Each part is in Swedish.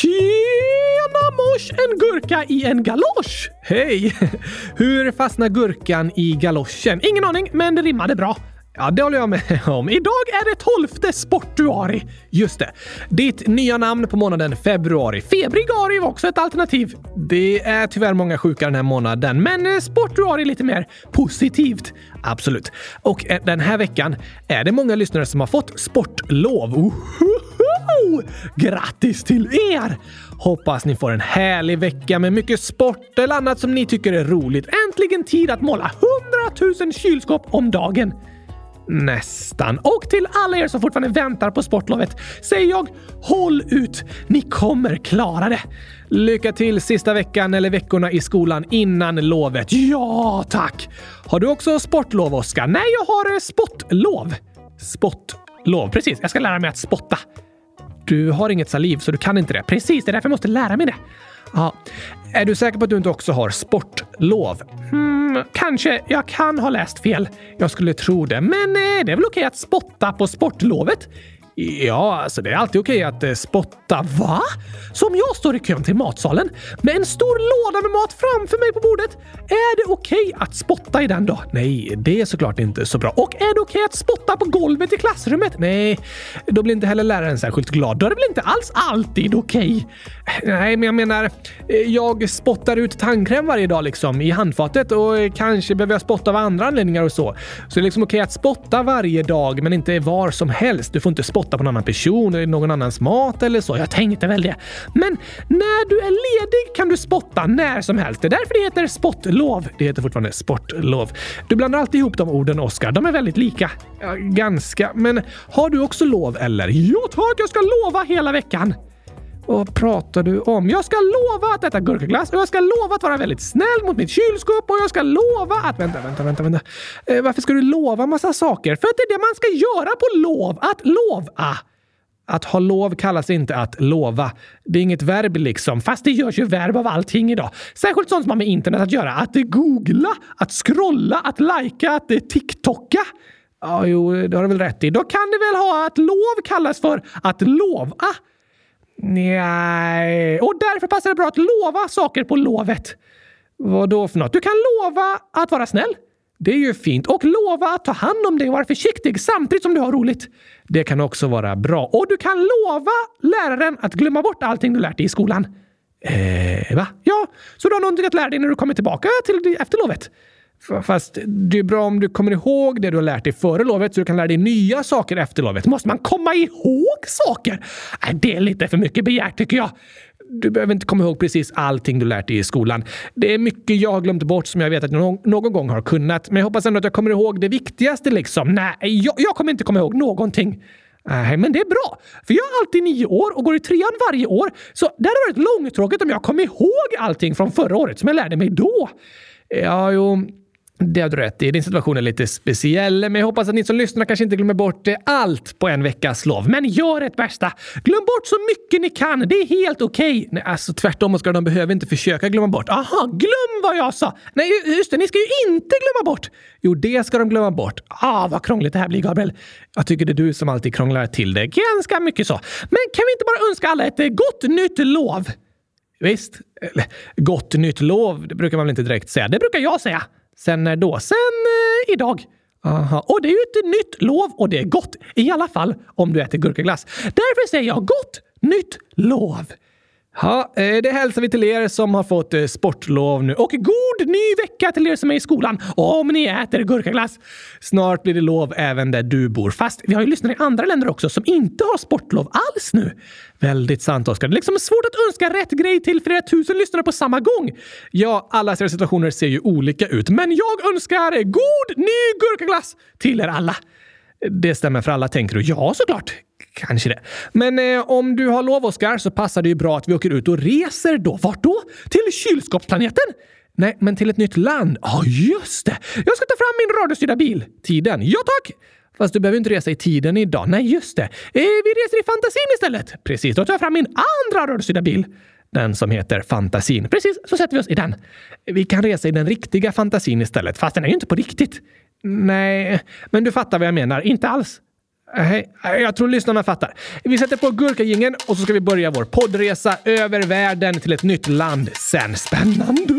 Tjena mors! En gurka i en galosch! Hej! Hur fastnar gurkan i galoschen? Ingen aning, men det rimmade bra. Ja, det håller jag med om. Idag är det 12 sportuari. Just det. Ditt nya namn på månaden februari. Febrigari var också ett alternativ. Det är tyvärr många sjuka den här månaden, men eh, sportuari är lite mer positivt. Absolut. Och eh, den här veckan är det många lyssnare som har fått sportlov. Grattis till er! Hoppas ni får en härlig vecka med mycket sport eller annat som ni tycker är roligt. Äntligen tid att måla 100 000 kylskåp om dagen. Nästan. Och till alla er som fortfarande väntar på sportlovet säger jag håll ut. Ni kommer klara det. Lycka till sista veckan eller veckorna i skolan innan lovet. Ja, tack! Har du också sportlov, Oskar? Nej, jag har eh, spottlov. Spottlov, precis. Jag ska lära mig att spotta. Du har inget saliv, så du kan inte det. Precis, det är därför jag måste lära mig det. Ja. Är du säker på att du inte också har sportlov? Hmm, kanske. Jag kan ha läst fel. Jag skulle tro det. Men eh, det är väl okej att spotta på sportlovet? Ja, alltså det är alltid okej att eh, spotta. Va? Som jag står i kön till matsalen med en stor låda med mat framför mig på bordet. Är det okej att spotta i den då? Nej, det är såklart inte så bra. Och är det okej att spotta på golvet i klassrummet? Nej, då blir inte heller läraren särskilt glad. Då är det väl inte alls alltid okej? Nej, men jag menar, eh, jag spottar ut tandkräm varje dag liksom i handfatet och eh, kanske behöver jag spotta av andra anledningar och så. Så det är liksom okej att spotta varje dag, men inte var som helst. Du får inte spotta på en annan person eller någon annans mat eller så. Jag tänkte väl det. Men när du är ledig kan du spotta när som helst. Det är därför det heter spottlov. Det heter fortfarande sportlov. Du blandar alltid ihop de orden, Oskar. De är väldigt lika. Ja, ganska. Men har du också lov eller? Ja tack, jag ska lova hela veckan. Vad pratar du om? Jag ska lova att äta gurkaglass och jag ska lova att vara väldigt snäll mot mitt kylskåp och jag ska lova att... Vänta, vänta, vänta, vänta. Eh, varför ska du lova massa saker? För att det är det man ska göra på lov. Att lova. Att ha lov kallas inte att lova. Det är inget verb liksom, fast det görs ju verb av allting idag. Särskilt sånt som har med internet att göra. Att googla, att scrolla, att lajka, att tiktoka. Ja, jo, det har du väl rätt i. Då kan det väl ha att lov kallas för att lova. Nej, och därför passar det bra att lova saker på lovet. Vad då för något? Du kan lova att vara snäll. Det är ju fint. Och lova att ta hand om dig och vara försiktig samtidigt som du har roligt. Det kan också vara bra. Och du kan lova läraren att glömma bort allting du lärt dig i skolan. Eh, va? Ja, så du har någonting att lära dig när du kommer tillbaka till efter lovet. Fast det är bra om du kommer ihåg det du har lärt dig före lovet så du kan lära dig nya saker efter lovet. Måste man komma ihåg saker? Det är lite för mycket begärt tycker jag. Du behöver inte komma ihåg precis allting du lärt dig i skolan. Det är mycket jag har glömt bort som jag vet att jag någon, gång har kunnat. Men jag hoppas ändå att jag kommer ihåg det viktigaste liksom. Nej, jag, jag kommer inte komma ihåg någonting. Nej, men det är bra. För jag är alltid nio år och går i trean varje år. Så det hade varit långtråkigt om jag kom ihåg allting från förra året som jag lärde mig då. Ja, jo. Det har du rätt i. Din situation är lite speciell, men jag hoppas att ni som lyssnar kanske inte glömmer bort allt på en veckas lov. Men gör ert bästa! Glöm bort så mycket ni kan. Det är helt okej. Okay. Nej, alltså tvärtom, Oskar. De behöver inte försöka glömma bort. Aha, glöm vad jag sa! Nej, just det. Ni ska ju inte glömma bort. Jo, det ska de glömma bort. Ah, vad krångligt det här blir, Gabriel. Jag tycker det är du som alltid krånglar till det. Ganska mycket så. Men kan vi inte bara önska alla ett eh, gott nytt lov? Visst, gott nytt lov, det brukar man väl inte direkt säga. Det brukar jag säga. Sen när då? Sen eh, idag. Aha. Och det är ju ett nytt lov och det är gott. I alla fall om du äter gurkaglass. Därför säger jag gott nytt lov. Ja, eh, det hälsar vi till er som har fått eh, sportlov nu. Och god ny vecka till er som är i skolan, om ni äter gurkaglass. Snart blir det lov även där du bor. Fast vi har ju lyssnare i andra länder också som inte har sportlov alls nu. Väldigt sant, Oskar. Det är liksom svårt att önska rätt grej till flera tusen lyssnare på samma gång. Ja, alla era situationer ser ju olika ut, men jag önskar god ny gurkaglass till er alla. Det stämmer för alla, tänker du? Ja, såklart. Kanske det. Men eh, om du har lov, Oskar, så passar det ju bra att vi åker ut och reser då. Vart då? Till kylskåpsplaneten? Nej, men till ett nytt land. Ja, oh, just det! Jag ska ta fram min radiostyrda bil. Tiden? Ja, tack! Fast du behöver inte resa i tiden idag. Nej, just det. Eh, vi reser i fantasin istället. Precis, då tar jag fram min andra radiostyrda bil. Den som heter Fantasin. Precis, så sätter vi oss i den. Vi kan resa i den riktiga fantasin istället, fast den är ju inte på riktigt. Nej, men du fattar vad jag menar. Inte alls. Nej, jag tror lyssnarna fattar. Vi sätter på gurkagingen och så ska vi börja vår poddresa över världen till ett nytt land sen. Spännande!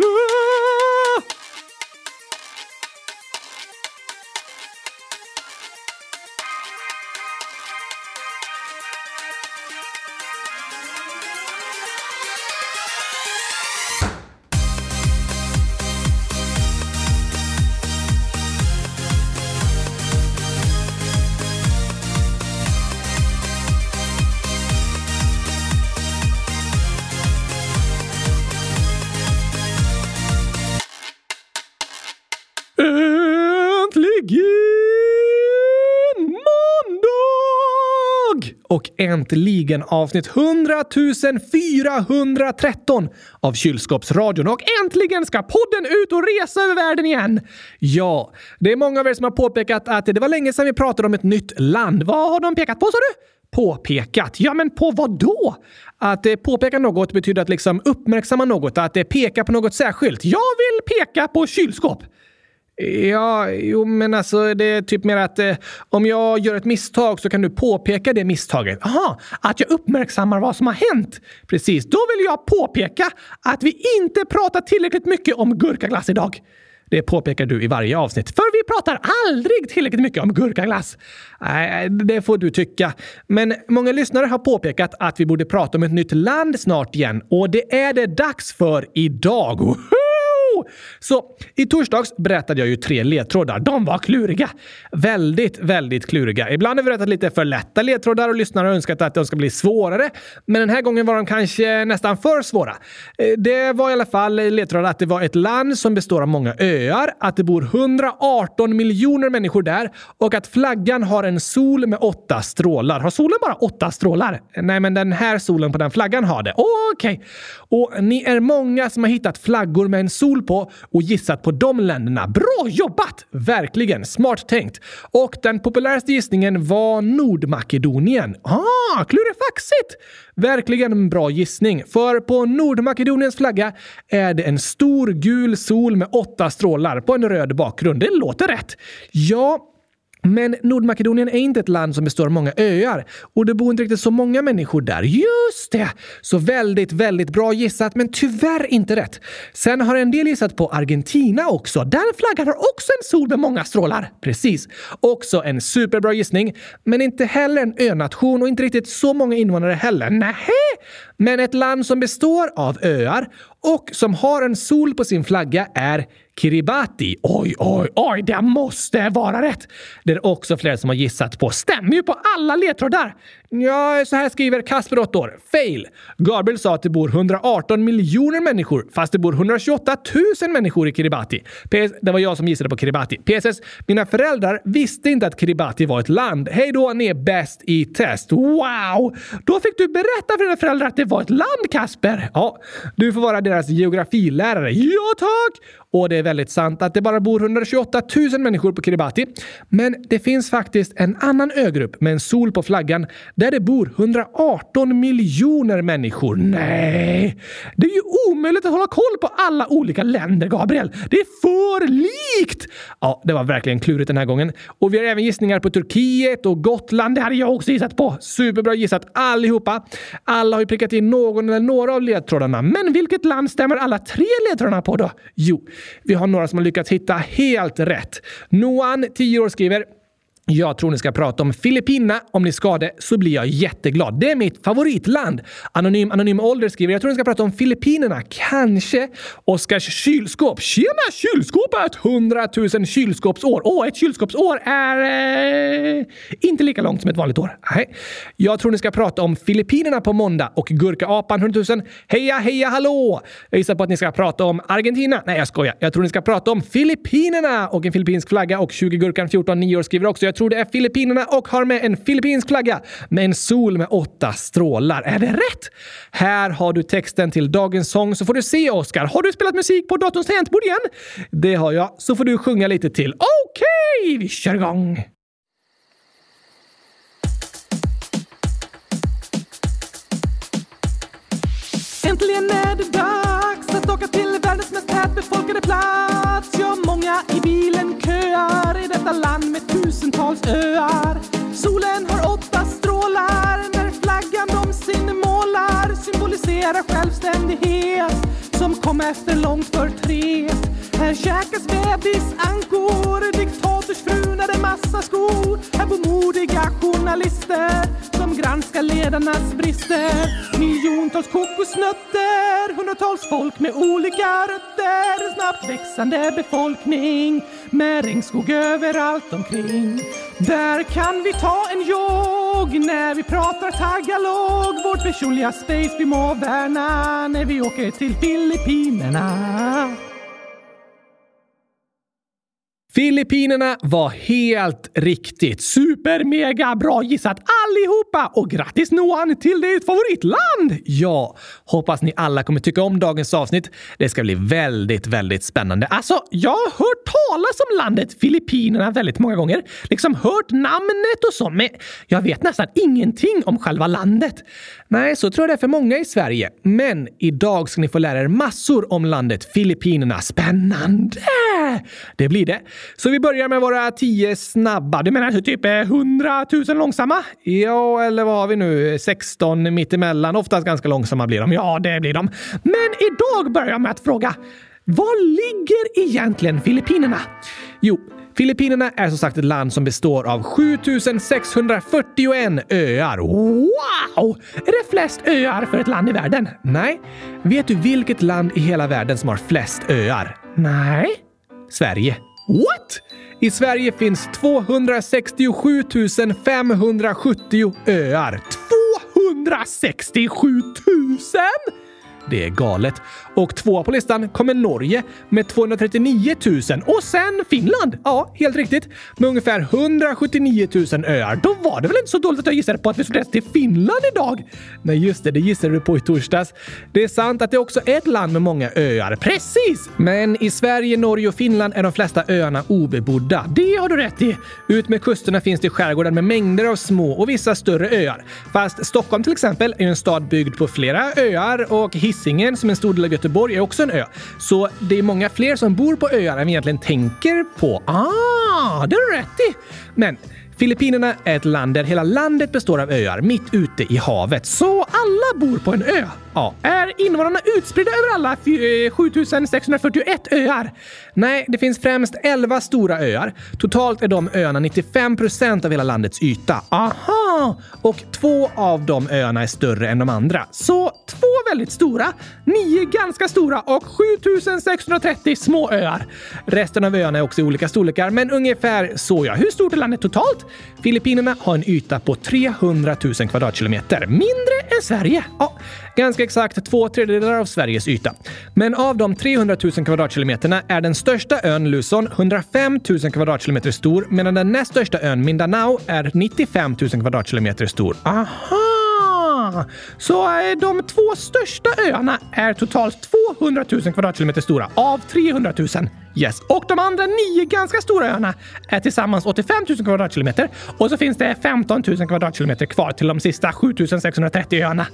Och äntligen avsnitt 100 413 av Kylskåpsradion. Och äntligen ska podden ut och resa över världen igen! Ja, det är många av er som har påpekat att det var länge sedan vi pratade om ett nytt land. Vad har de pekat på sa du? Påpekat? Ja, men på vad då? Att eh, påpeka något betyder att liksom uppmärksamma något, att eh, peka på något särskilt. Jag vill peka på kylskåp. Ja, jo, men alltså det är typ mer att eh, om jag gör ett misstag så kan du påpeka det misstaget. Aha, att jag uppmärksammar vad som har hänt. Precis, då vill jag påpeka att vi inte pratar tillräckligt mycket om gurkaglass idag. Det påpekar du i varje avsnitt, för vi pratar aldrig tillräckligt mycket om gurkaglass. Nej, det får du tycka. Men många lyssnare har påpekat att vi borde prata om ett nytt land snart igen och det är det dags för idag. Så i torsdags berättade jag ju tre ledtrådar. De var kluriga. Väldigt, väldigt kluriga. Ibland har vi berättat lite för lätta ledtrådar och lyssnare har önskat att de ska bli svårare. Men den här gången var de kanske nästan för svåra. Eh, det var i alla fall ledtrådar att det var ett land som består av många öar, att det bor 118 miljoner människor där och att flaggan har en sol med åtta strålar. Har solen bara åtta strålar? Nej, men den här solen på den flaggan har det. Okej. Okay. Och ni är många som har hittat flaggor med en sol på och gissat på de länderna. Bra jobbat! Verkligen smart tänkt. Och den populäraste gissningen var Nordmakedonien. Ah, klurifaxigt! Verkligen en bra gissning. För på Nordmakedoniens flagga är det en stor gul sol med åtta strålar på en röd bakgrund. Det låter rätt. Ja, men Nordmakedonien är inte ett land som består av många öar och det bor inte riktigt så många människor där. Just det! Så väldigt, väldigt bra gissat, men tyvärr inte rätt. Sen har en del gissat på Argentina också. Den flaggan har också en sol med många strålar. Precis. Också en superbra gissning, men inte heller en önation och inte riktigt så många invånare heller. Nähä! Men ett land som består av öar och som har en sol på sin flagga är Kiribati. Oj, oj, oj, det måste vara rätt! Det är också flera som har gissat på. Stämmer ju på alla ledtrådar! Ja, så här skriver Kasper, 8 år. Fail! Gabriel sa att det bor 118 miljoner människor, fast det bor 128 000 människor i Kiribati. PS, det var jag som gissade på Kiribati. PSS. Mina föräldrar visste inte att Kiribati var ett land. Hej då, ni är bäst i test. Wow! Då fick du berätta för dina föräldrar att det var ett land, Kasper! Ja, du får vara deras geografilärare. Ja, tack! Och det är väldigt sant att det bara bor 128 000 människor på Kiribati. Men det finns faktiskt en annan ögrupp med en sol på flaggan där det bor 118 miljoner människor. Nej, det är ju omöjligt att hålla koll på alla olika länder, Gabriel. Det är för likt! Ja, det var verkligen klurigt den här gången. Och vi har även gissningar på Turkiet och Gotland. Det hade jag också gissat på. Superbra gissat allihopa. Alla har ju prickat in någon eller några av ledtrådarna. Men vilket land stämmer alla tre ledtrådarna på då? Jo, vi har några som har lyckats hitta helt rätt. Noan, 10 år, skriver jag tror ni ska prata om Filippinerna. Om ni ska det så blir jag jätteglad. Det är mitt favoritland. Anonym Anonym Ålder skriver jag tror ni ska prata om Filippinerna. Kanske. Oskars kylskåp. Tjena kylskåpet! 100 000 kylskåpsår. Åh, oh, ett kylskåpsår är eh, inte lika långt som ett vanligt år. Nej. Jag tror ni ska prata om Filippinerna på måndag och Gurkaapan 100 000. Heja, heja, hallå! Jag gissar på att ni ska prata om Argentina. Nej, jag skojar. Jag tror ni ska prata om Filippinerna och en filippinsk flagga och 20 Gurkan 14 9 år skriver också. Jag tror det är Filippinerna och har med en filippinsk flagga med en sol med åtta strålar. Är det rätt? Här har du texten till dagens sång så får du se, Oskar. Har du spelat musik på datorns tangentbord igen? Det har jag. Så får du sjunga lite till. Okej, okay, vi kör igång! Äntligen är det dags att åka till världens mest tätbefolkade plats. Ja, många i bilen köar i detta land med tusentals öar. Solen har åtta strålar när flaggan de sin målar symboliserar självständighet som kom efter långt förtret. Här käkas bebisankor, diktatorsfrunade massa skor. Här bor modiga journalister som granskar ledarnas brister. Miljontals kokosnötter, hundratals folk med olika rötter. En snabbt växande befolkning med regnskog överallt omkring. Där kan vi ta en jogg när vi pratar tagalog. Vårt personliga space vi må värna när vi åker till Filippinerna. Filippinerna var helt riktigt super mega bra gissat allihopa och grattis Noan till ditt favoritland! Ja, hoppas ni alla kommer tycka om dagens avsnitt. Det ska bli väldigt, väldigt spännande. Alltså, jag har hört talas om landet Filippinerna väldigt många gånger. Liksom hört namnet och så, men jag vet nästan ingenting om själva landet. Nej, så tror jag det är för många i Sverige. Men idag ska ni få lära er massor om landet Filippinerna. Spännande! Det blir det. Så vi börjar med våra tio snabba. Du menar typ eh, 100 000 långsamma? Ja, eller vad har vi nu? 16 mittemellan. Oftast ganska långsamma blir de. Ja, det blir de. Men idag börjar jag med att fråga. Var ligger egentligen Filippinerna? Jo, Filippinerna är som sagt ett land som består av 7641 öar. Wow! Är det flest öar för ett land i världen? Nej. Vet du vilket land i hela världen som har flest öar? Nej. Sverige. What? I Sverige finns 267 570 öar. 267 000? Det är galet. Och tvåa på listan kommer Norge med 239 000 och sen Finland. Ja, helt riktigt. Med ungefär 179 000 öar. Då var det väl inte så dåligt att jag gissade på att vi skulle resa till Finland idag? Nej, just det. Det gissade du på i torsdags. Det är sant att det också är ett land med många öar. Precis! Men i Sverige, Norge och Finland är de flesta öarna obebodda. Det har du rätt i. Ut med kusterna finns det skärgårdar med mängder av små och vissa större öar. Fast Stockholm till exempel är en stad byggd på flera öar och Hisingen, som är en stor del av Göteborg, är också en ö. Så det är många fler som bor på öar än vi egentligen tänker på. Ah, det har du rätt i! Men Filippinerna är ett land där hela landet består av öar mitt ute i havet. Så alla bor på en ö. Ja. Är invånarna utspridda över alla 7641 eh, öar? Nej, det finns främst 11 stora öar. Totalt är de öarna 95 procent av hela landets yta. Aha! Och två av de öarna är större än de andra. Så två väldigt stora, nio ganska stora och 7630 små öar. Resten av öarna är också i olika storlekar, men ungefär så ja. Hur stort är landet totalt? Filippinerna har en yta på 300 000 kvadratkilometer. Mindre än Sverige. Ja, ganska exakt två tredjedelar av Sveriges yta. Men av de 300 000 kvadratkilometerna är den största ön Luzon 105 000 kvadratkilometer stor medan den näst största ön Mindanao är 95 000 kvadratkilometer stor. Aha! Så de två största öarna är totalt 200 000 kvadratkilometer stora av 300 000. Yes. Och de andra nio ganska stora öarna är tillsammans 85 000 kvadratkilometer och så finns det 15 000 kvadratkilometer kvar till de sista 7 630 öarna.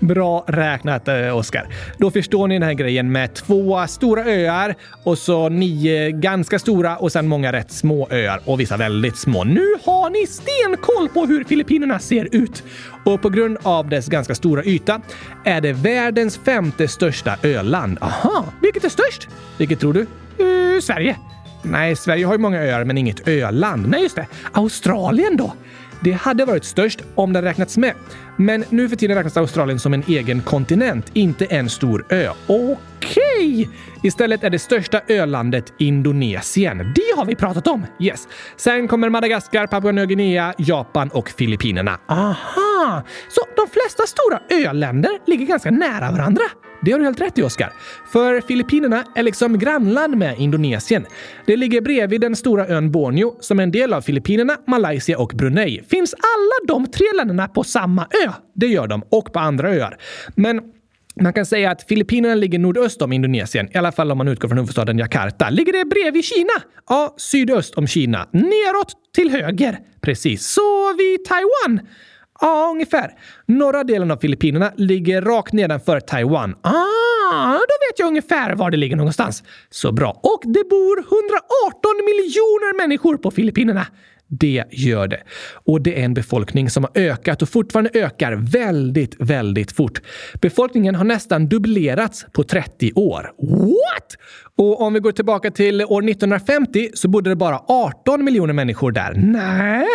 Bra räknat, eh, Oskar. Då förstår ni den här grejen med två stora öar och så nio ganska stora och sen många rätt små öar och vissa väldigt små. Nu har ni stenkoll på hur Filippinerna ser ut och på grund av dess ganska stora yta är det världens femte största öland. Aha, vilket är störst? Vilket tror du? Sverige. Nej, Sverige har ju många öar, men inget öland. Nej, just det. Australien då? Det hade varit störst om det räknats med. Men nu för tiden räknas Australien som en egen kontinent, inte en stor ö. Okej! Istället är det största ölandet Indonesien. Det har vi pratat om. Yes. Sen kommer Madagaskar, Papua Nya Guinea, Japan och Filippinerna. Aha! Så de flesta stora öländer ligger ganska nära varandra. Det har du helt rätt i, Oskar. För Filippinerna är liksom grannland med Indonesien. Det ligger bredvid den stora ön Borneo som är en del av Filippinerna, Malaysia och Brunei. Finns alla de tre länderna på samma ö? Det gör de, och på andra öar. Men man kan säga att Filippinerna ligger nordöst om Indonesien, i alla fall om man utgår från huvudstaden Jakarta. Ligger det bredvid Kina? Ja, sydöst om Kina. Neråt till höger. Precis. Så vid Taiwan? Ja, ungefär. Norra delen av Filippinerna ligger rakt nedanför Taiwan. Ah, då vet jag ungefär var det ligger någonstans. Så bra. Och det bor 118 miljoner människor på Filippinerna. det gör det. Och det är en befolkning som har ökat och fortfarande ökar väldigt, väldigt fort. Befolkningen har nästan dubblerats på 30 år. What? Och om vi går tillbaka till år 1950 så bodde det bara 18 miljoner människor där. Nej,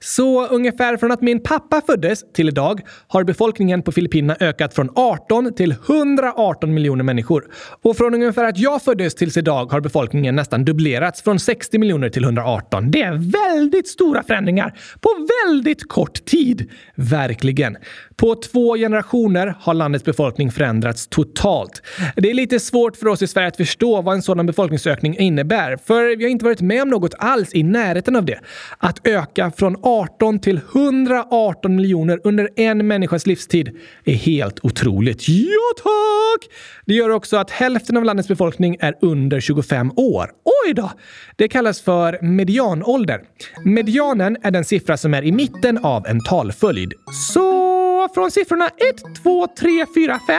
så ungefär från att min pappa föddes till idag har befolkningen på Filippinerna ökat från 18 till 118 miljoner människor. Och från ungefär att jag föddes tills idag har befolkningen nästan dubblerats från 60 miljoner till 118. Det är väldigt stora förändringar på väldigt kort tid. Verkligen. På två generationer har landets befolkning förändrats totalt. Det är lite svårt för oss i Sverige att förstå vad en sådan befolkningsökning innebär, för vi har inte varit med om något alls i närheten av det. Att öka från 18 till 118 miljoner under en människas livstid är helt otroligt. Ja, tack! Det gör också att hälften av landets befolkning är under 25 år. Oj då! Det kallas för medianålder. Medianen är den siffra som är i mitten av en talföljd. Så från siffrorna 1, 2, 3, 4, 5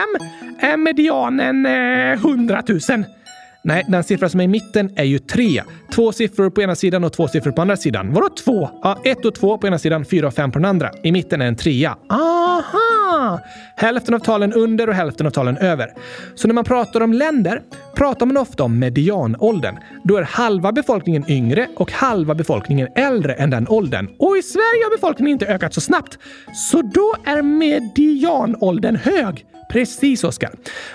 är medianen eh, 100 000. Nej, den siffra som är i mitten är ju 3. Två siffror på ena sidan och två siffror på andra sidan. Vadå två? Ja, ett och två på ena sidan, fyra och fem på den andra. I mitten är en trea. Aha! Hälften av talen under och hälften av talen över. Så när man pratar om länder pratar man ofta om medianåldern. Då är halva befolkningen yngre och halva befolkningen äldre än den åldern. Och i Sverige har befolkningen inte ökat så snabbt. Så då är medianåldern hög. Precis, Oskar.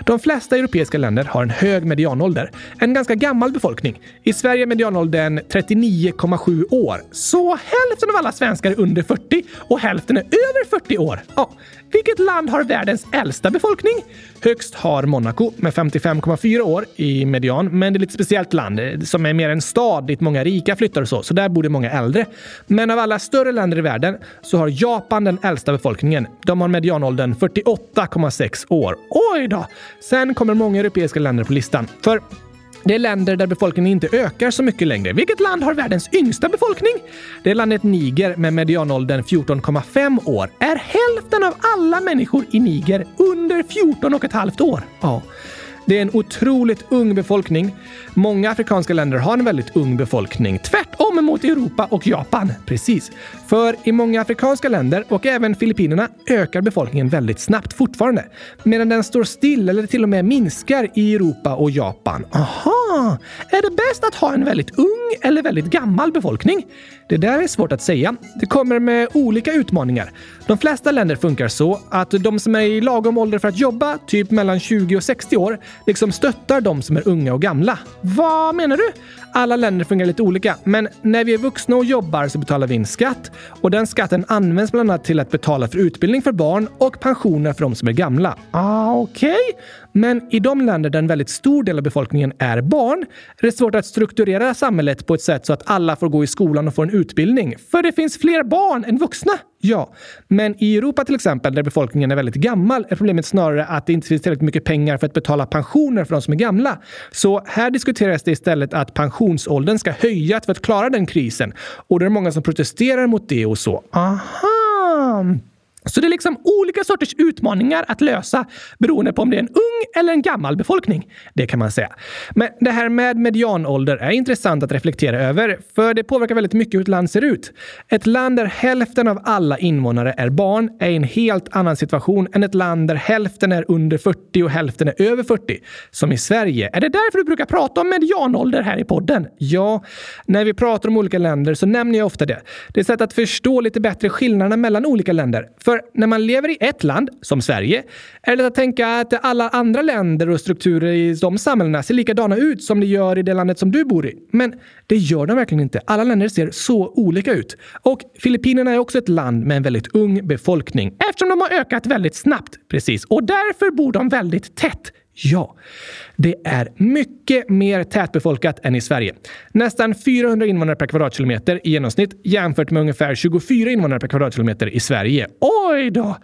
De flesta europeiska länder har en hög medianålder. En ganska gammal befolkning. I Sverige är medianåldern 39,7 år. Så hälften av alla svenskar är under 40 och hälften är över 40 år. Ja, vilket land har världens äldsta befolkning? Högst har Monaco med 55,4 år i median, men det är ett lite speciellt land eh, som är mer en stad dit många rika flyttar och så, så där bor det många äldre. Men av alla större länder i världen så har Japan den äldsta befolkningen. De har medianåldern 48,6 år. Oj då! Sen kommer många europeiska länder på listan. För det är länder där befolkningen inte ökar så mycket längre. Vilket land har världens yngsta befolkning? Det är landet Niger med medianåldern 14,5 år. Är hälften av alla människor i Niger under 14 och ett halvt år? Ja. Det är en otroligt ung befolkning. Många afrikanska länder har en väldigt ung befolkning. Tvärtom mot Europa och Japan. Precis. För i många afrikanska länder och även Filippinerna ökar befolkningen väldigt snabbt fortfarande. Medan den står still eller till och med minskar i Europa och Japan. Aha! Är det bäst att ha en väldigt ung eller väldigt gammal befolkning? Det där är svårt att säga. Det kommer med olika utmaningar. De flesta länder funkar så att de som är i lagom ålder för att jobba, typ mellan 20 och 60 år, liksom stöttar de som är unga och gamla. Vad menar du? Alla länder fungerar lite olika, men när vi är vuxna och jobbar så betalar vi in skatt och den skatten används bland annat till att betala för utbildning för barn och pensioner för de som är gamla. Ah, Okej, okay. men i de länder där en väldigt stor del av befolkningen är barn är det svårt att strukturera samhället på ett sätt så att alla får gå i skolan och få en utbildning. För det finns fler barn än vuxna. Ja, men i Europa till exempel, där befolkningen är väldigt gammal, är problemet snarare att det inte finns tillräckligt mycket pengar för att betala pensioner för de som är gamla. Så här diskuteras det istället att pensionsåldern ska höjas för att klara den krisen. Och det är många som protesterar mot det och så. Aha! Så det är liksom olika sorters utmaningar att lösa beroende på om det är en ung eller en gammal befolkning. Det kan man säga. Men det här med medianålder är intressant att reflektera över, för det påverkar väldigt mycket hur ett land ser ut. Ett land där hälften av alla invånare är barn är i en helt annan situation än ett land där hälften är under 40 och hälften är över 40. Som i Sverige. Är det därför du brukar prata om medianålder här i podden? Ja, när vi pratar om olika länder så nämner jag ofta det. Det är ett sätt att förstå lite bättre skillnaderna mellan olika länder. För för när man lever i ett land, som Sverige, är det att tänka att alla andra länder och strukturer i de samhällena ser likadana ut som det gör i det landet som du bor i. Men det gör de verkligen inte. Alla länder ser så olika ut. Och Filippinerna är också ett land med en väldigt ung befolkning eftersom de har ökat väldigt snabbt. Precis. Och därför bor de väldigt tätt. Ja, det är mycket mer tätbefolkat än i Sverige. Nästan 400 invånare per kvadratkilometer i genomsnitt jämfört med ungefär 24 invånare per kvadratkilometer i Sverige. Oj då!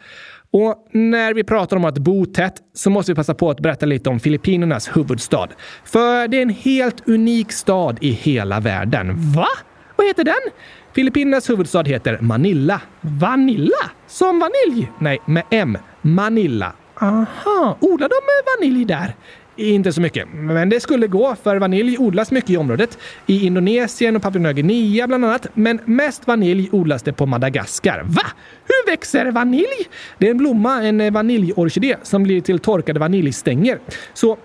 Och när vi pratar om att bo tätt så måste vi passa på att berätta lite om Filippinernas huvudstad. För det är en helt unik stad i hela världen. Va? Vad heter den? Filippinernas huvudstad heter Manila. Vanilla? Som vanilj? Nej, med M. Manila. Aha, odlar de vanilj där? Inte så mycket, men det skulle gå för vanilj odlas mycket i området. I Indonesien och Papua Nya Guinea bland annat. Men mest vanilj odlas det på Madagaskar. Va? Hur växer vanilj? Det är en blomma, en vaniljorkidé, som blir till torkade vaniljstänger. Så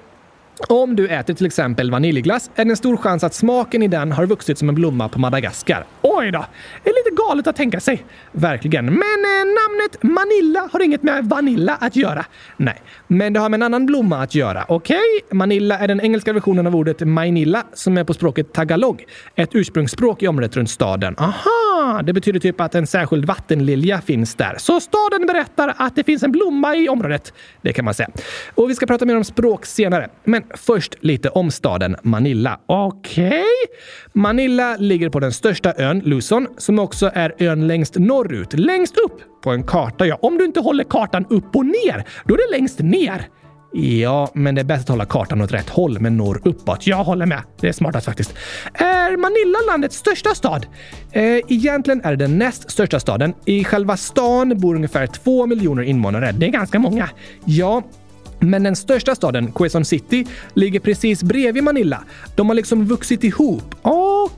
om du äter till exempel vaniljglass är det en stor chans att smaken i den har vuxit som en blomma på Madagaskar. Oj då! Det är lite galet att tänka sig. Verkligen. Men eh, namnet Manilla har inget med Vanilla att göra. Nej, men det har med en annan blomma att göra. Okej? Okay? Manilla är den engelska versionen av ordet Mainilla som är på språket tagalog. Ett ursprungsspråk i området runt staden. Aha! Det betyder typ att en särskild vattenlilja finns där. Så staden berättar att det finns en blomma i området. Det kan man säga. Och vi ska prata mer om språk senare. Men först lite om staden Manila. Okej? Okay. Manila ligger på den största ön, Luzon, som också är ön längst norrut. Längst upp på en karta, ja. Om du inte håller kartan upp och ner, då är det längst ner. Ja, men det är bäst att hålla kartan åt rätt håll men norr uppåt. Jag håller med. Det är smartast faktiskt. Är Manila landets största stad? Eh, egentligen är det den näst största staden. I själva stan bor ungefär två miljoner invånare. Det är ganska många. Ja, men den största staden, Quezon City, ligger precis bredvid Manila. De har liksom vuxit ihop.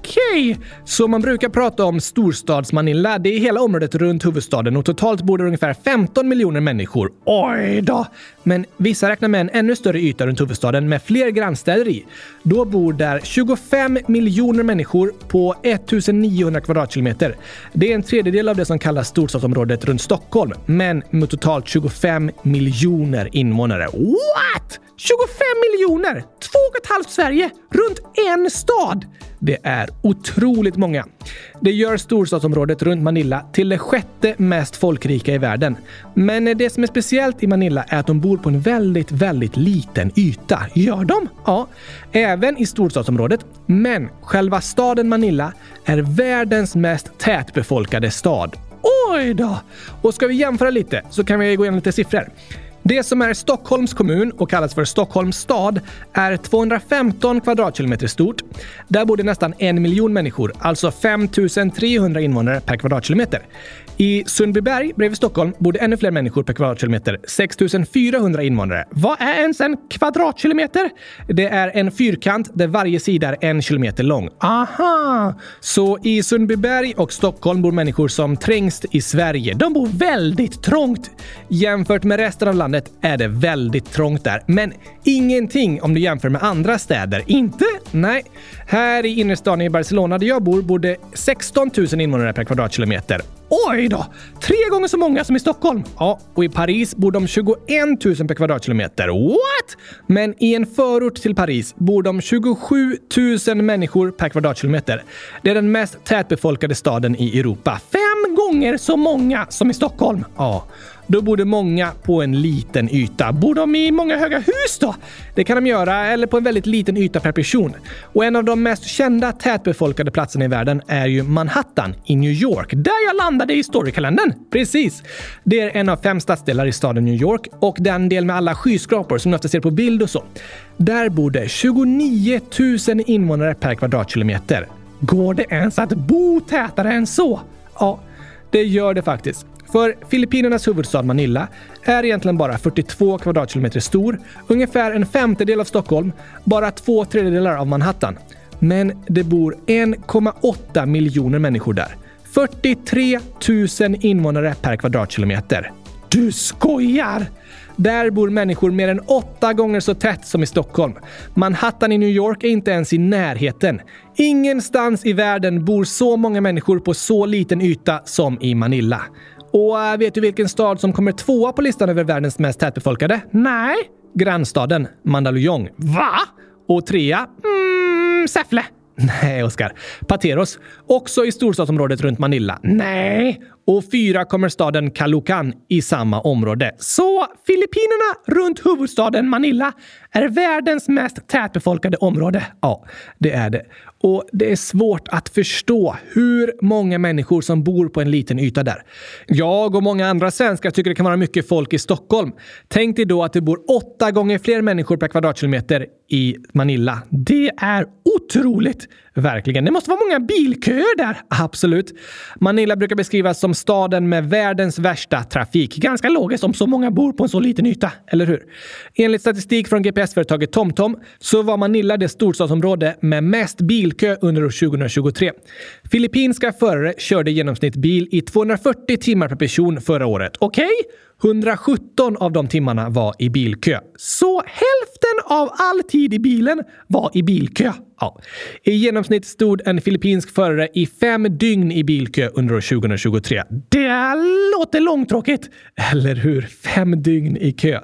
Okej! Okay. Så man brukar prata om storstadsmanilla. Det är hela området runt huvudstaden och totalt bor det ungefär 15 miljoner människor. Oj då! Men vissa räknar med en ännu större yta runt huvudstaden med fler grannstäder i. Då bor där 25 miljoner människor på 1900 kvadratkilometer. Det är en tredjedel av det som kallas storstadsområdet runt Stockholm, men med totalt 25 miljoner invånare. What? 25 miljoner! Två och ett halvt Sverige runt en stad! Det är otroligt många. Det gör storstadsområdet runt Manila till det sjätte mest folkrika i världen. Men det som är speciellt i Manila är att de bor på en väldigt, väldigt liten yta. Gör de? Ja, även i storstadsområdet. Men själva staden Manila är världens mest tätbefolkade stad. Oj då! Och ska vi jämföra lite så kan vi gå igenom lite siffror. Det som är Stockholms kommun och kallas för Stockholms stad är 215 kvadratkilometer stort. Där bor det nästan en miljon människor, alltså 5 300 invånare per kvadratkilometer. I Sundbyberg bredvid Stockholm bor det ännu fler människor per kvadratkilometer, 6 400 invånare. Vad är ens en kvadratkilometer? Det är en fyrkant där varje sida är en kilometer lång. Aha! Så i Sundbyberg och Stockholm bor människor som trängst i Sverige. De bor väldigt trångt. Jämfört med resten av landet är det väldigt trångt där. Men ingenting om du jämför med andra städer. Inte? Nej. Här i innerstan i Barcelona där jag bor bor det 16 000 invånare per kvadratkilometer. Oj då! Tre gånger så många som i Stockholm. Ja, och i Paris bor de 21 000 per kvadratkilometer. What? Men i en förort till Paris bor de 27 000 människor per kvadratkilometer. Det är den mest tätbefolkade staden i Europa. Fem gånger så många som i Stockholm. Ja. Då bor det många på en liten yta. Bor de i många höga hus då? Det kan de göra, eller på en väldigt liten yta per person. Och en av de mest kända tätbefolkade platserna i världen är ju Manhattan i New York, där jag landade i storykalendern. Precis! Det är en av fem stadsdelar i staden New York och den del med alla skyskrapor som ni ofta ser på bild och så. Där bor det 29 000 invånare per kvadratkilometer. Går det ens att bo tätare än så? Ja, det gör det faktiskt. För Filippinernas huvudstad Manila är egentligen bara 42 kvadratkilometer stor, ungefär en femtedel av Stockholm, bara två tredjedelar av Manhattan. Men det bor 1,8 miljoner människor där. 43 000 invånare per kvadratkilometer. Du skojar! Där bor människor mer än åtta gånger så tätt som i Stockholm. Manhattan i New York är inte ens i närheten. Ingenstans i världen bor så många människor på så liten yta som i Manila. Och äh, vet du vilken stad som kommer tvåa på listan över världens mest tätbefolkade? Nej. Grannstaden Mandaluyong. Va? Och trea? Mm, Säffle. Nej, Oskar. Pateros. Också i storstadsområdet runt Manila. Nej. Och fyra kommer staden Caloocan i samma område. Så Filippinerna runt huvudstaden Manila är världens mest tätbefolkade område. Ja, det är det. Och det är svårt att förstå hur många människor som bor på en liten yta där. Jag och många andra svenskar tycker det kan vara mycket folk i Stockholm. Tänk dig då att det bor åtta gånger fler människor per kvadratkilometer i Manila. Det är otroligt! Verkligen. Det måste vara många bilköer där. Absolut. Manila brukar beskrivas som staden med världens värsta trafik. Ganska logiskt om så många bor på en så liten yta, eller hur? Enligt statistik från GPS-företaget TomTom så var Manila det storstadsområde med mest bilkö under år 2023. Filippinska förare körde i genomsnitt bil i 240 timmar per person förra året. Okej? Okay? 117 av de timmarna var i bilkö. Så hälften av all tid i bilen var i bilkö. Ja. I genomsnitt stod en filippinsk förare i fem dygn i bilkö under år 2023. Det låter långtråkigt, eller hur? Fem dygn i kö.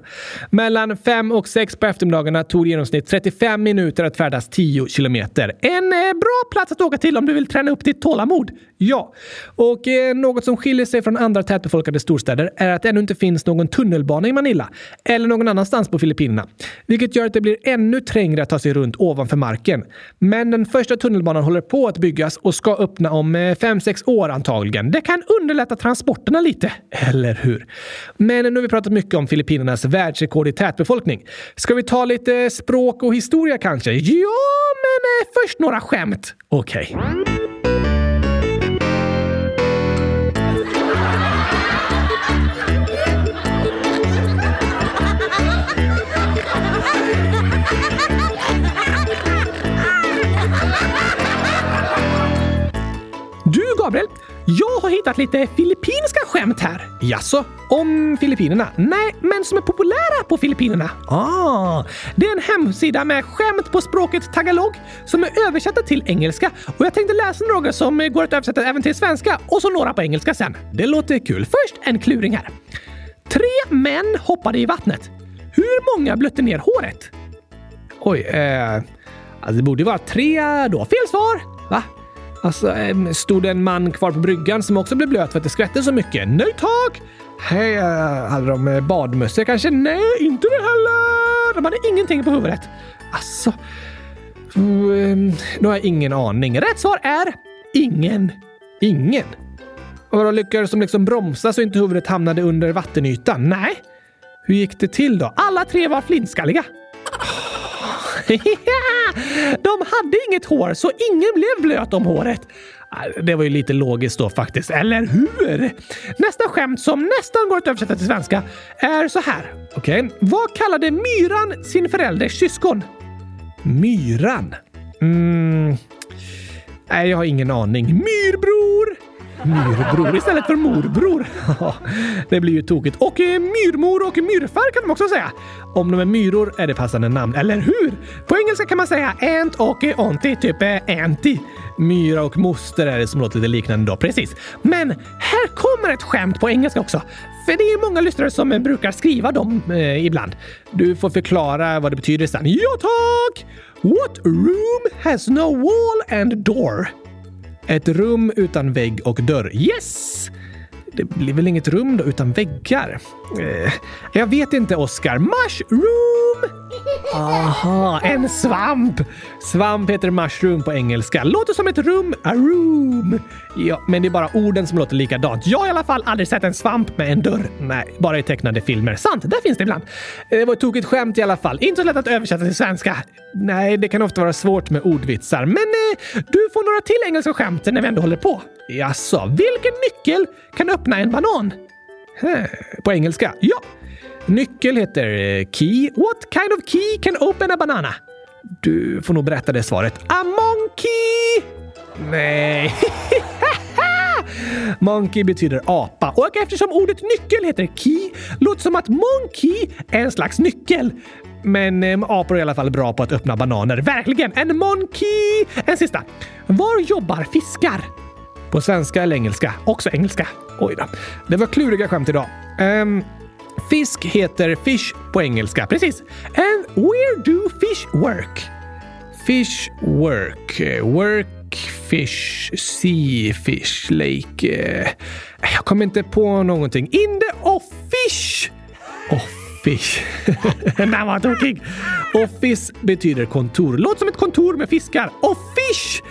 Mellan fem och sex på eftermiddagarna tog i genomsnitt 35 minuter att färdas 10 kilometer. En eh, bra plats att åka till om du vill träna upp ditt tålamod. Ja, och eh, något som skiljer sig från andra tätbefolkade storstäder är att det ännu inte finns någon tunnelbana i Manila eller någon annanstans på Filippinerna, vilket gör att det blir ännu trängre att ta sig runt ovanför marken. Men den första tunnelbanan håller på att byggas och ska öppna om eh, 5-6 år antagligen. Det kan underlätta transporterna lite, eller hur? Men nu har vi pratat mycket om Filippinernas världsrekord i tätbefolkning. Ska vi ta lite språk och historia kanske? Ja, men eh, först några skämt. Okej. Okay. Gabriel, jag har hittat lite filippinska skämt här. Jaså? Om Filippinerna? Nej, men som är populära på Filippinerna. Ah, det är en hemsida med skämt på språket tagalog som är översatta till engelska och jag tänkte läsa några som går att översätta även till svenska och så några på engelska sen. Det låter kul. Först en kluring här. Tre män hoppade i vattnet. Hur många blötte ner håret? Oj, eh, alltså det borde vara tre då. Fel svar! Va? Alltså, stod det en man kvar på bryggan som också blev blöt för att det skvätte så mycket? Nej tack! Hej, eh, hade de eh, badmössor kanske? Nej, inte det heller! De hade ingenting på huvudet. Alltså, nu har jag ingen aning. Rätt svar är ingen. Ingen. Och då lyckades de liksom bromsa så inte huvudet hamnade under vattenytan? Nej. Hur gick det till då? Alla tre var flintskalliga. De hade inget hår, så ingen blev blöt om håret. Äh, det var ju lite logiskt då faktiskt, eller hur? Nästa skämt som nästan går att översätta till svenska är så här. Okej, okay. vad kallade myran sin förälders syskon? Myran? Mm. Nej, jag har ingen aning. Myrbror! Myrbror istället för morbror. det blir ju tokigt. Och eh, myrmor och myrfar kan de också säga. Om de är myror är det passande namn, eller hur? På engelska kan man säga ant och eh, auntie, typ eh, auntie. Myra och moster är det som låter lite liknande då, precis. Men här kommer ett skämt på engelska också. För det är många lyssnare som brukar skriva dem eh, ibland. Du får förklara vad det betyder sen. Ja tack! What room has no wall and door? Ett rum utan vägg och dörr. Yes! Det blir väl inget rum då utan väggar? Eh, jag vet inte, Oscar. Mushroom! Aha, en svamp! Svamp heter mushroom på engelska. Låter som ett rum. A room. Ja, men det är bara orden som låter likadant. Jag har i alla fall aldrig sett en svamp med en dörr. Nej, bara i tecknade filmer. Sant, där finns det ibland. Eh, det var ett tokigt skämt i alla fall. Inte så lätt att översätta till svenska. Nej, det kan ofta vara svårt med ordvitsar. Men eh, du får några till engelska skämt när vi ändå håller på. Jaså, vilken nyckel kan öppna en banan? På engelska? Ja. Nyckel heter eh, key. What kind of key can open a banana? Du får nog berätta det svaret. A monkey! Nej. Monkey betyder apa och eftersom ordet nyckel heter key låter som att monkey är en slags nyckel. Men äm, apor är i alla fall bra på att öppna bananer. Verkligen! En monkey! En sista. Var jobbar fiskar? På svenska eller engelska? Också engelska. Oj då. Det var kluriga skämt idag. Um, fisk heter fish på engelska. Precis. And where do fish work? Fish work. Work fish, sea fish, lake. Jag kommer inte på någonting. In the office! Office. Den var tokig. Office betyder kontor. Låter som ett kontor med fiskar. Office!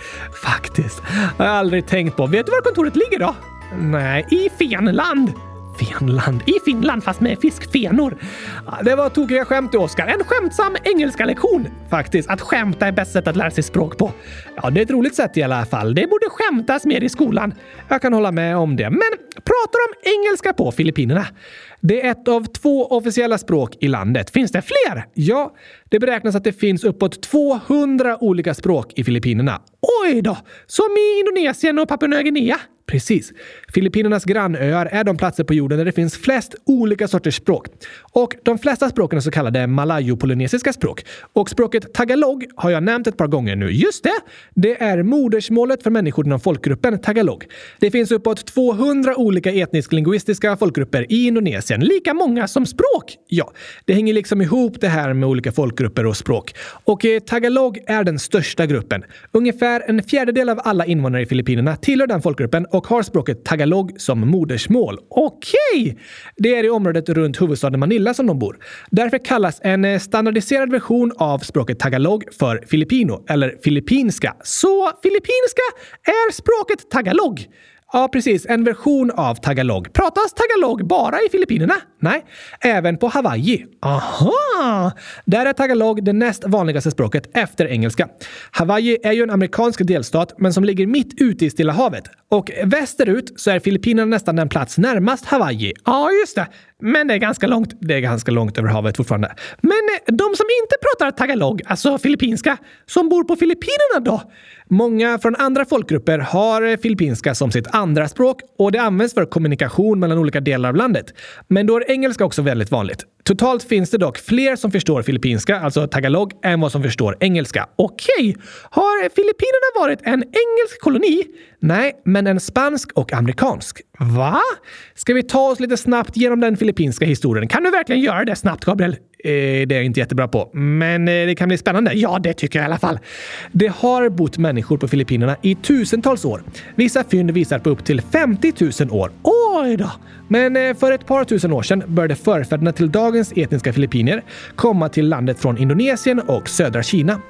Faktiskt. Jag har aldrig tänkt på. Vet du var kontoret ligger då? Nej, i Finland. Finland. I Finland fast med fiskfenor. Det var tokiga skämt du, Oskar. En skämtsam engelska lektion faktiskt. Att skämta är bäst sätt att lära sig språk på. Ja, det är ett roligt sätt i alla fall. Det borde skämtas mer i skolan. Jag kan hålla med om det. Men pratar om engelska på Filippinerna. Det är ett av två officiella språk i landet. Finns det fler? Ja, det beräknas att det finns uppåt 200 olika språk i Filippinerna. Oj då! Som i Indonesien och Papua Nya Guinea? Precis. Filippinernas grannöar är de platser på jorden där det finns flest olika sorters språk. Och de flesta språken är så kallade malayo-polynesiska språk. Och språket tagalog har jag nämnt ett par gånger nu. Just det! Det är modersmålet för människor inom folkgruppen tagalog. Det finns uppåt 200 olika etnisk-lingvistiska folkgrupper i Indonesien. Lika många som språk! Ja, det hänger liksom ihop det här med olika folkgrupper och språk. Och eh, tagalog är den största gruppen. Ungefär en fjärdedel av alla invånare i Filippinerna tillhör den folkgruppen och har språket tagalog som modersmål. Okej! Okay. Det är i området runt huvudstaden Manila som de bor. Därför kallas en eh, standardiserad version av språket tagalog för filipino, eller filippinska. Så filippinska är språket tagalog. Ja, precis. En version av tagalog. Pratas tagalog bara i Filippinerna? Nej, även på Hawaii. Aha! Där är tagalog det näst vanligaste språket efter engelska. Hawaii är ju en amerikansk delstat, men som ligger mitt ute i Stilla havet. Och västerut så är Filippinerna nästan den plats närmast Hawaii. Ja, just det. Men det är ganska långt. Det är ganska långt över havet fortfarande. Men eh, de som inte pratar tagalog, alltså filippinska, som bor på Filippinerna då? Många från andra folkgrupper har eh, filippinska som sitt andra språk och det används för kommunikation mellan olika delar av landet. Men då är engelska också väldigt vanligt. Totalt finns det dock fler som förstår filippinska, alltså tagalog, än vad som förstår engelska. Okej, har Filippinerna varit en engelsk koloni? Nej, men en spansk och amerikansk. Va? Ska vi ta oss lite snabbt genom den filippinska historien? Kan du verkligen göra det snabbt, Gabriel? Eh, det är jag inte jättebra på, men eh, det kan bli spännande. Ja, det tycker jag i alla fall. Det har bott människor på Filippinerna i tusentals år. Vissa fynd visar på upp till 50 000 år. Oj då! Men eh, för ett par tusen år sedan började förfäderna till dagens etniska filippiner komma till landet från Indonesien och södra Kina.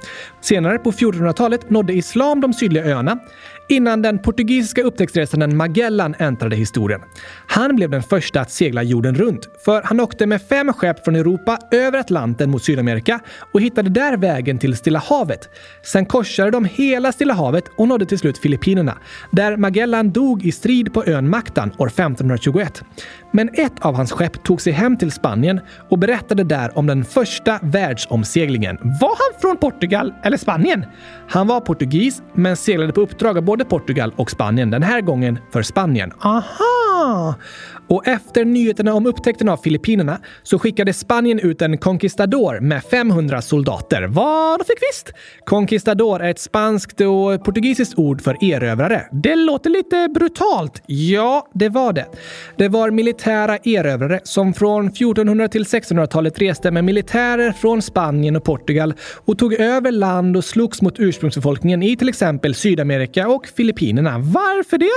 Senare på 1400-talet nådde islam de sydliga öarna innan den portugisiska upptäcktsresanden Magellan äntrade historien. Han blev den första att segla jorden runt, för han åkte med fem skepp från Europa över Atlanten mot Sydamerika och hittade där vägen till Stilla havet. Sen korsade de hela Stilla havet och nådde till slut Filippinerna, där Magellan dog i strid på ön Mactan år 1521. Men ett av hans skepp tog sig hem till Spanien och berättade där om den första världsomseglingen. Var han från Portugal eller Spanien? Han var portugis, men seglade på uppdrag av både Portugal och Spanien. Den här gången för Spanien. Aha! Och efter nyheterna om upptäckten av Filippinerna så skickade Spanien ut en conquistador med 500 soldater. Vad fick visst! Conquistador är ett spanskt och portugisiskt ord för erövrare. Det låter lite brutalt. Ja, det var det. Det var militära erövrare som från 1400 till 1600-talet reste med militärer från Spanien och Portugal och tog över land och slogs mot ursprungsbefolkningen i till exempel Sydamerika och Filippinerna. Varför det?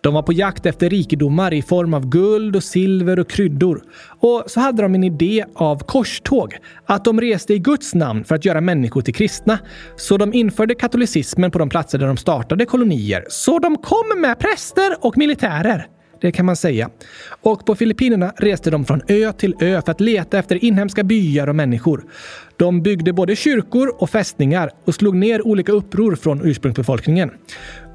De var på jakt efter rikedomar i form av guld och silver och kryddor. Och så hade de en idé av korståg. Att de reste i Guds namn för att göra människor till kristna. Så de införde katolicismen på de platser där de startade kolonier. Så de kom med präster och militärer. Det kan man säga. Och på Filippinerna reste de från ö till ö för att leta efter inhemska byar och människor. De byggde både kyrkor och fästningar och slog ner olika uppror från ursprungsbefolkningen.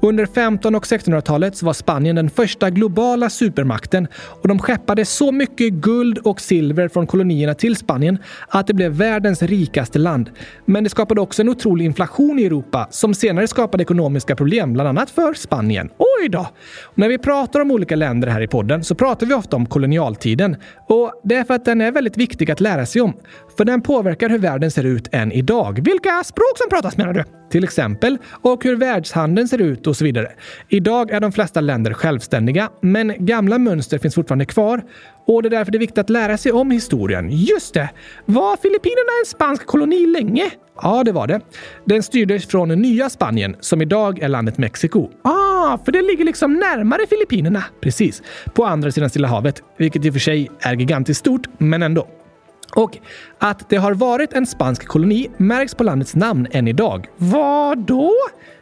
Under 15 och 1600-talet var Spanien den första globala supermakten och de skeppade så mycket guld och silver från kolonierna till Spanien att det blev världens rikaste land. Men det skapade också en otrolig inflation i Europa som senare skapade ekonomiska problem, bland annat för Spanien. Oj då! Och när vi pratar om olika länder här i podden så pratar vi ofta om kolonialtiden och det är för att den är väldigt viktig att lära sig om. För den påverkar hur världen ser ut än idag. Vilka språk som pratas menar du? Till exempel. Och hur världshandeln ser ut och så vidare. Idag är de flesta länder självständiga, men gamla mönster finns fortfarande kvar. Och det är därför det är viktigt att lära sig om historien. Just det! Var Filippinerna en spansk koloni länge? Ja, det var det. Den styrdes från nya Spanien, som idag är landet Mexiko. Ah, för det ligger liksom närmare Filippinerna. Precis. På andra sidan Stilla havet, vilket i och för sig är gigantiskt stort, men ändå. Och Att det har varit en spansk koloni märks på landets namn än idag. Vad då?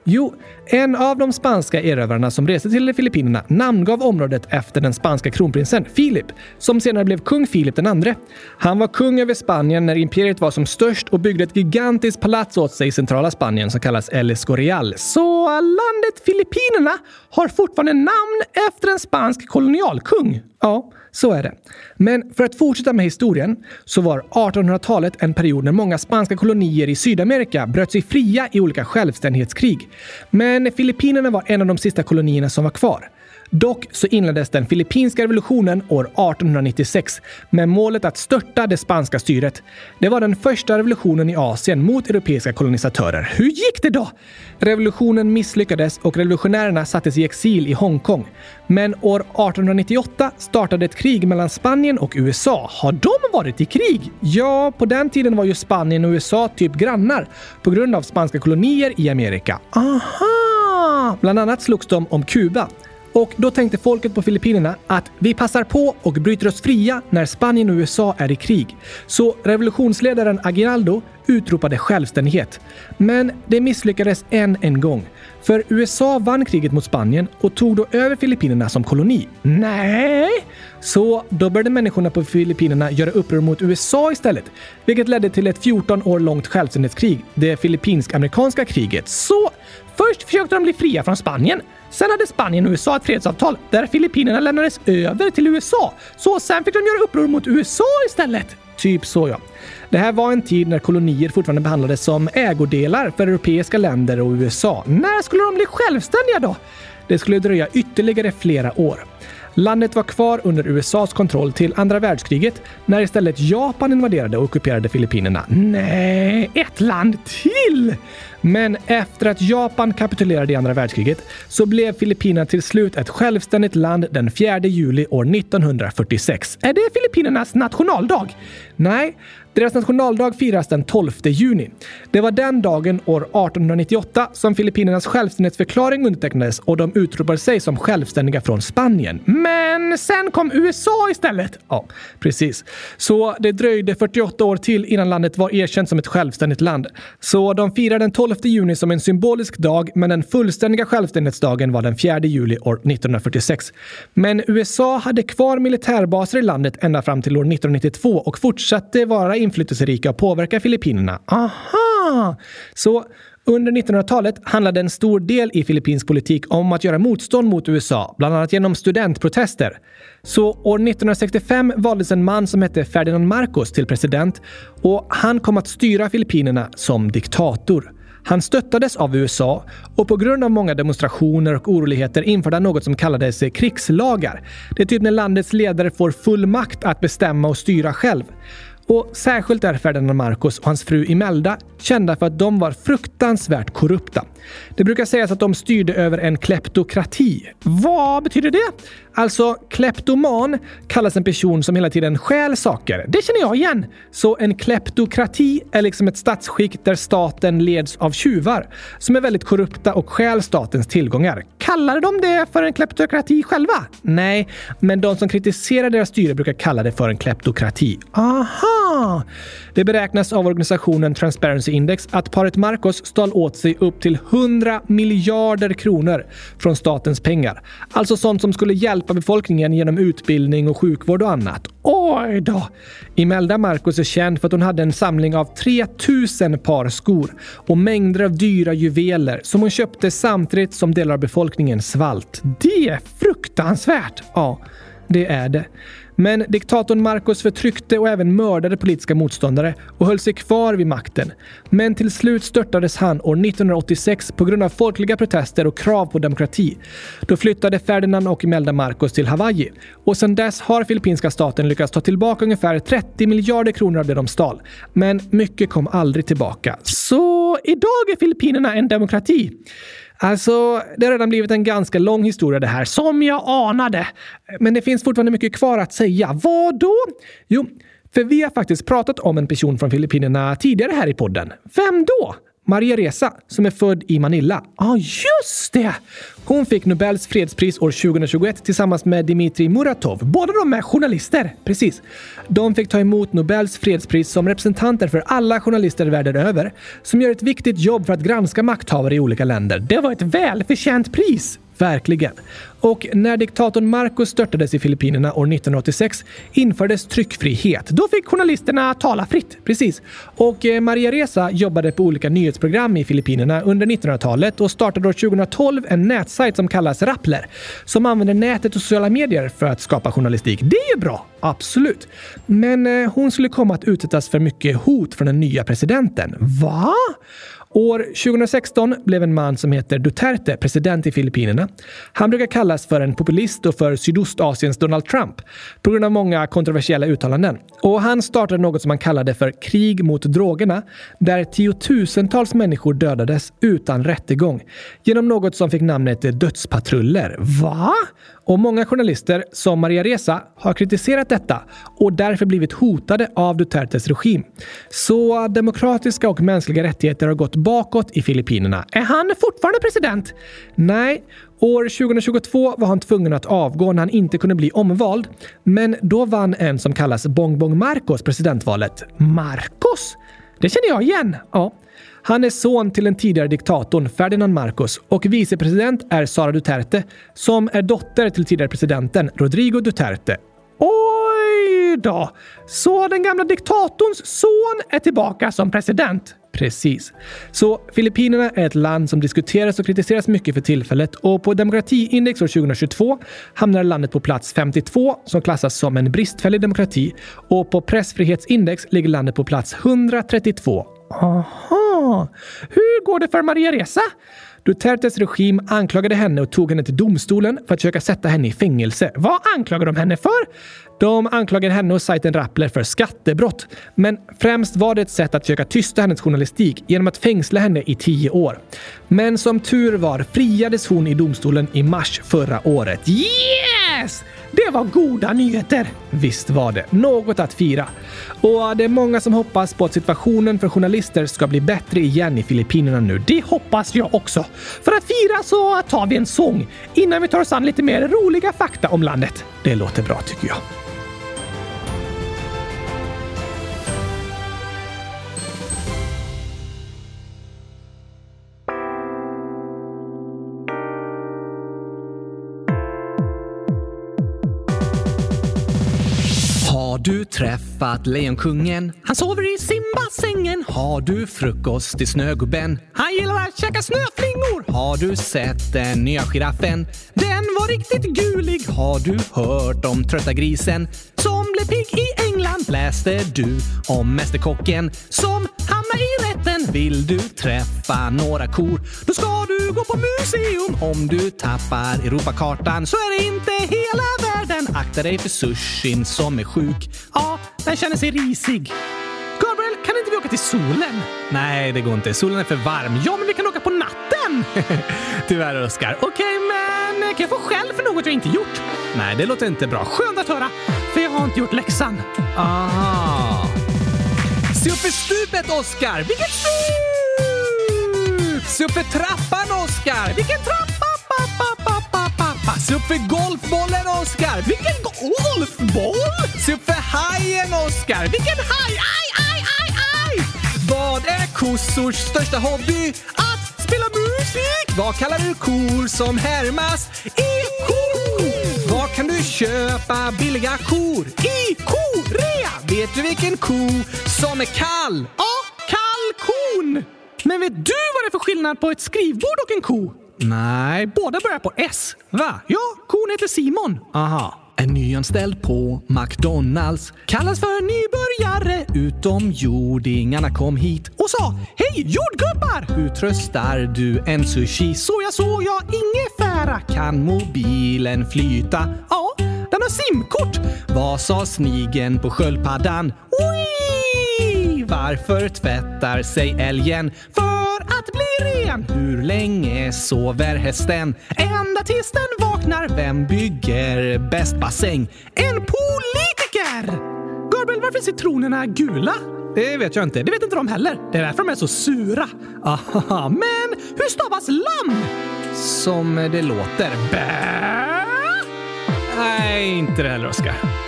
Jo, en av de spanska erövrarna som reste till Filippinerna namngav området efter den spanska kronprinsen Filip, som senare blev kung Filip II. Han var kung över Spanien när imperiet var som störst och byggde ett gigantiskt palats åt sig i centrala Spanien som kallas El Escorial. Så landet Filippinerna har fortfarande namn efter en spansk kolonialkung. Ja, så är det. Men för att fortsätta med historien så var 1800-talet en period när många spanska kolonier i Sydamerika bröt sig fria i olika självständighetskrig. Men Filippinerna var en av de sista kolonierna som var kvar. Dock så inleddes den filippinska revolutionen år 1896 med målet att störta det spanska styret. Det var den första revolutionen i Asien mot europeiska kolonisatörer. Hur gick det då? Revolutionen misslyckades och revolutionärerna sattes i exil i Hongkong. Men år 1898 startade ett krig mellan Spanien och USA. Har de varit i krig? Ja, på den tiden var ju Spanien och USA typ grannar på grund av spanska kolonier i Amerika. Aha! Bland annat slogs de om Kuba. Och då tänkte folket på Filippinerna att vi passar på och bryter oss fria när Spanien och USA är i krig. Så revolutionsledaren Aguinaldo utropade självständighet. Men det misslyckades än en gång. För USA vann kriget mot Spanien och tog då över Filippinerna som koloni. Nej! Så då började människorna på Filippinerna göra uppror mot USA istället, vilket ledde till ett 14 år långt självständighetskrig, det filippinsk-amerikanska kriget. Så först försökte de bli fria från Spanien. Sen hade Spanien och USA ett fredsavtal där Filippinerna lämnades över till USA. Så sen fick de göra uppror mot USA istället. Typ så ja. Det här var en tid när kolonier fortfarande behandlades som ägodelar för europeiska länder och USA. När skulle de bli självständiga då? Det skulle dröja ytterligare flera år. Landet var kvar under USAs kontroll till andra världskriget när istället Japan invaderade och ockuperade Filippinerna. Nej, ett land till! Men efter att Japan kapitulerade i andra världskriget så blev Filippinerna till slut ett självständigt land den 4 juli år 1946. Är det Filippinernas nationaldag? Nej, deras nationaldag firas den 12 juni. Det var den dagen år 1898 som Filippinernas självständighetsförklaring undertecknades och de utropade sig som självständiga från Spanien. Men sen kom USA istället! Ja, precis. Så det dröjde 48 år till innan landet var erkänt som ett självständigt land. Så de firar den 12 juni som en symbolisk dag, men den fullständiga självständighetsdagen var den 4 juli år 1946. Men USA hade kvar militärbaser i landet ända fram till år 1992 och fortsatte vara inflytelserika och påverka Filippinerna. Aha! Så under 1900-talet handlade en stor del i filippinsk politik om att göra motstånd mot USA, bland annat genom studentprotester. Så år 1965 valdes en man som hette Ferdinand Marcos till president och han kom att styra Filippinerna som diktator. Han stöttades av USA och på grund av många demonstrationer och oroligheter införde han något som kallades krigslagar. Det är typ när landets ledare får full makt att bestämma och styra själv. Och särskilt är Ferdinand Marcos och hans fru Imelda kända för att de var fruktansvärt korrupta. Det brukar sägas att de styrde över en kleptokrati. Vad betyder det? Alltså, kleptoman kallas en person som hela tiden stjäl saker. Det känner jag igen. Så en kleptokrati är liksom ett statsskick där staten leds av tjuvar som är väldigt korrupta och stjäl statens tillgångar. Kallar de det för en kleptokrati själva? Nej, men de som kritiserar deras styre brukar kalla det för en kleptokrati. Aha! Det beräknas av organisationen Transparency Index att paret Marcos stal åt sig upp till 100 miljarder kronor från statens pengar. Alltså sånt som skulle hjälpa befolkningen genom utbildning och sjukvård och annat. Oj då! Imelda Marcos är känd för att hon hade en samling av 3000 par skor och mängder av dyra juveler som hon köpte samtidigt som delar av befolkningen svalt. Det är fruktansvärt! Ja, det är det. Men diktatorn Marcos förtryckte och även mördade politiska motståndare och höll sig kvar vid makten. Men till slut störtades han år 1986 på grund av folkliga protester och krav på demokrati. Då flyttade Ferdinand och Imelda Marcos till Hawaii och sedan dess har filippinska staten lyckats ta tillbaka ungefär 30 miljarder kronor av det de stal. Men mycket kom aldrig tillbaka. Så idag är Filippinerna en demokrati. Alltså, det har redan blivit en ganska lång historia det här, som jag anade. Men det finns fortfarande mycket kvar att säga. Vad då? Jo, för vi har faktiskt pratat om en person från Filippinerna tidigare här i podden. Vem då? Maria Reza, som är född i Manila. Ja, ah, just det! Hon fick Nobels fredspris år 2021 tillsammans med Dmitrij Muratov. Båda de är journalister. Precis. De fick ta emot Nobels fredspris som representanter för alla journalister världen över som gör ett viktigt jobb för att granska makthavare i olika länder. Det var ett välförtjänt pris! Verkligen. Och när diktatorn Marcos störtades i Filippinerna år 1986 infördes tryckfrihet. Då fick journalisterna tala fritt. Precis. Och eh, Maria Reza jobbade på olika nyhetsprogram i Filippinerna under 1900-talet och startade år 2012 en nätsajt som kallas Rappler som använder nätet och sociala medier för att skapa journalistik. Det är ju bra, absolut. Men eh, hon skulle komma att utsättas för mycket hot från den nya presidenten. Va? År 2016 blev en man som heter Duterte president i Filippinerna. Han brukar kallas för en populist och för Sydostasiens Donald Trump på grund av många kontroversiella uttalanden. Och han startade något som han kallade för krig mot drogerna där tiotusentals människor dödades utan rättegång genom något som fick namnet dödspatruller. Va? Och många journalister, som Maria Reza, har kritiserat detta och därför blivit hotade av Dutertes regim. Så demokratiska och mänskliga rättigheter har gått bakåt i Filippinerna. Är han fortfarande president? Nej. År 2022 var han tvungen att avgå när han inte kunde bli omvald. Men då vann en som kallas Bongbong Marcos presidentvalet. Marcos? Det känner jag igen. Ja. Han är son till den tidigare diktatorn Ferdinand Marcos och vicepresident är Sara Duterte som är dotter till tidigare presidenten Rodrigo Duterte. Oj då! Så den gamla diktatorns son är tillbaka som president? Precis. Så Filippinerna är ett land som diskuteras och kritiseras mycket för tillfället och på demokratiindex år 2022 hamnar landet på plats 52 som klassas som en bristfällig demokrati och på pressfrihetsindex ligger landet på plats 132. Aha! Hur går det för Maria Reza? Dutertes regim anklagade henne och tog henne till domstolen för att försöka sätta henne i fängelse. Vad anklagar de henne för? De anklagade henne och sajten Rappler för skattebrott. Men främst var det ett sätt att försöka tysta hennes journalistik genom att fängsla henne i tio år. Men som tur var friades hon i domstolen i mars förra året. Yes! Det var goda nyheter! Visst var det. Något att fira. Och det är många som hoppas på att situationen för journalister ska bli bättre igen i Filippinerna nu. Det hoppas jag också. För att fira så tar vi en sång innan vi tar oss an lite mer roliga fakta om landet. Det låter bra tycker jag. Har du träffat Lejonkungen? Han sover i simbassängen. Har du frukost i Snögubben? Han gillar att käka snöflingor. Har du sett den nya giraffen? Den var riktigt gulig. Har du hört om trötta grisen som blev pigg i England? Läste du om Mästerkocken som hamnar i rätten? Vill du träffa några kor? Då ska du gå på museum. Om du tappar Europakartan så är det inte hela världen. Akta dig för sushin som är sjuk. Ja, den känner sig risig. Gabriel, kan inte vi åka till solen? Nej, det går inte. Solen är för varm. Ja, men vi kan åka på natten! Tyvärr, Oskar. Okej, men kan jag få skäll för något jag inte gjort? Nej, det låter inte bra. Skönt att höra, för har inte gjort läxan. Aha. Se upp för stupet, Oskar! Vilket stup! Se upp för trappan, Oskar! Vilken trappa? Pa, pa, pa, pa, pa, pa. Se upp för golfbollen, Oskar! Vilken golfboll? Se upp för hajen, Oskar! Vilken haj? Aj, aj, aj, aj! Vad är kossors största hobby? Att spela musik! Vad kallar du kor som härmas i kor? Var kan du köpa billiga kor? I korea! Vet du vilken ko som är kall? Ja, kalkon! Men vet du vad det är för skillnad på ett skrivbord och en ko? Nej. Båda börjar på S. Va? Ja, kon heter Simon. Aha. En nyanställd på McDonalds kallas för nybörjare. Utomjordingarna kom hit och sa Hej jordgubbar! Hur tröstar du en sushi? Så jag såg jag ingefära. Kan mobilen flyta? Ja, den har simkort. Vad sa snigen på sköldpaddan? Oi! Varför tvättar sig älgen? För att bli ren. Hur länge sover hästen? Ända tills den vaknar. Vem bygger bäst bassäng? En politiker! Gabriel, varför är citronerna gula? Det vet jag inte. Det vet inte de heller. Det är därför de är så sura. Aha, Men hur stavas lamm? som det låter. Bä? Nej, inte det heller, Oskar.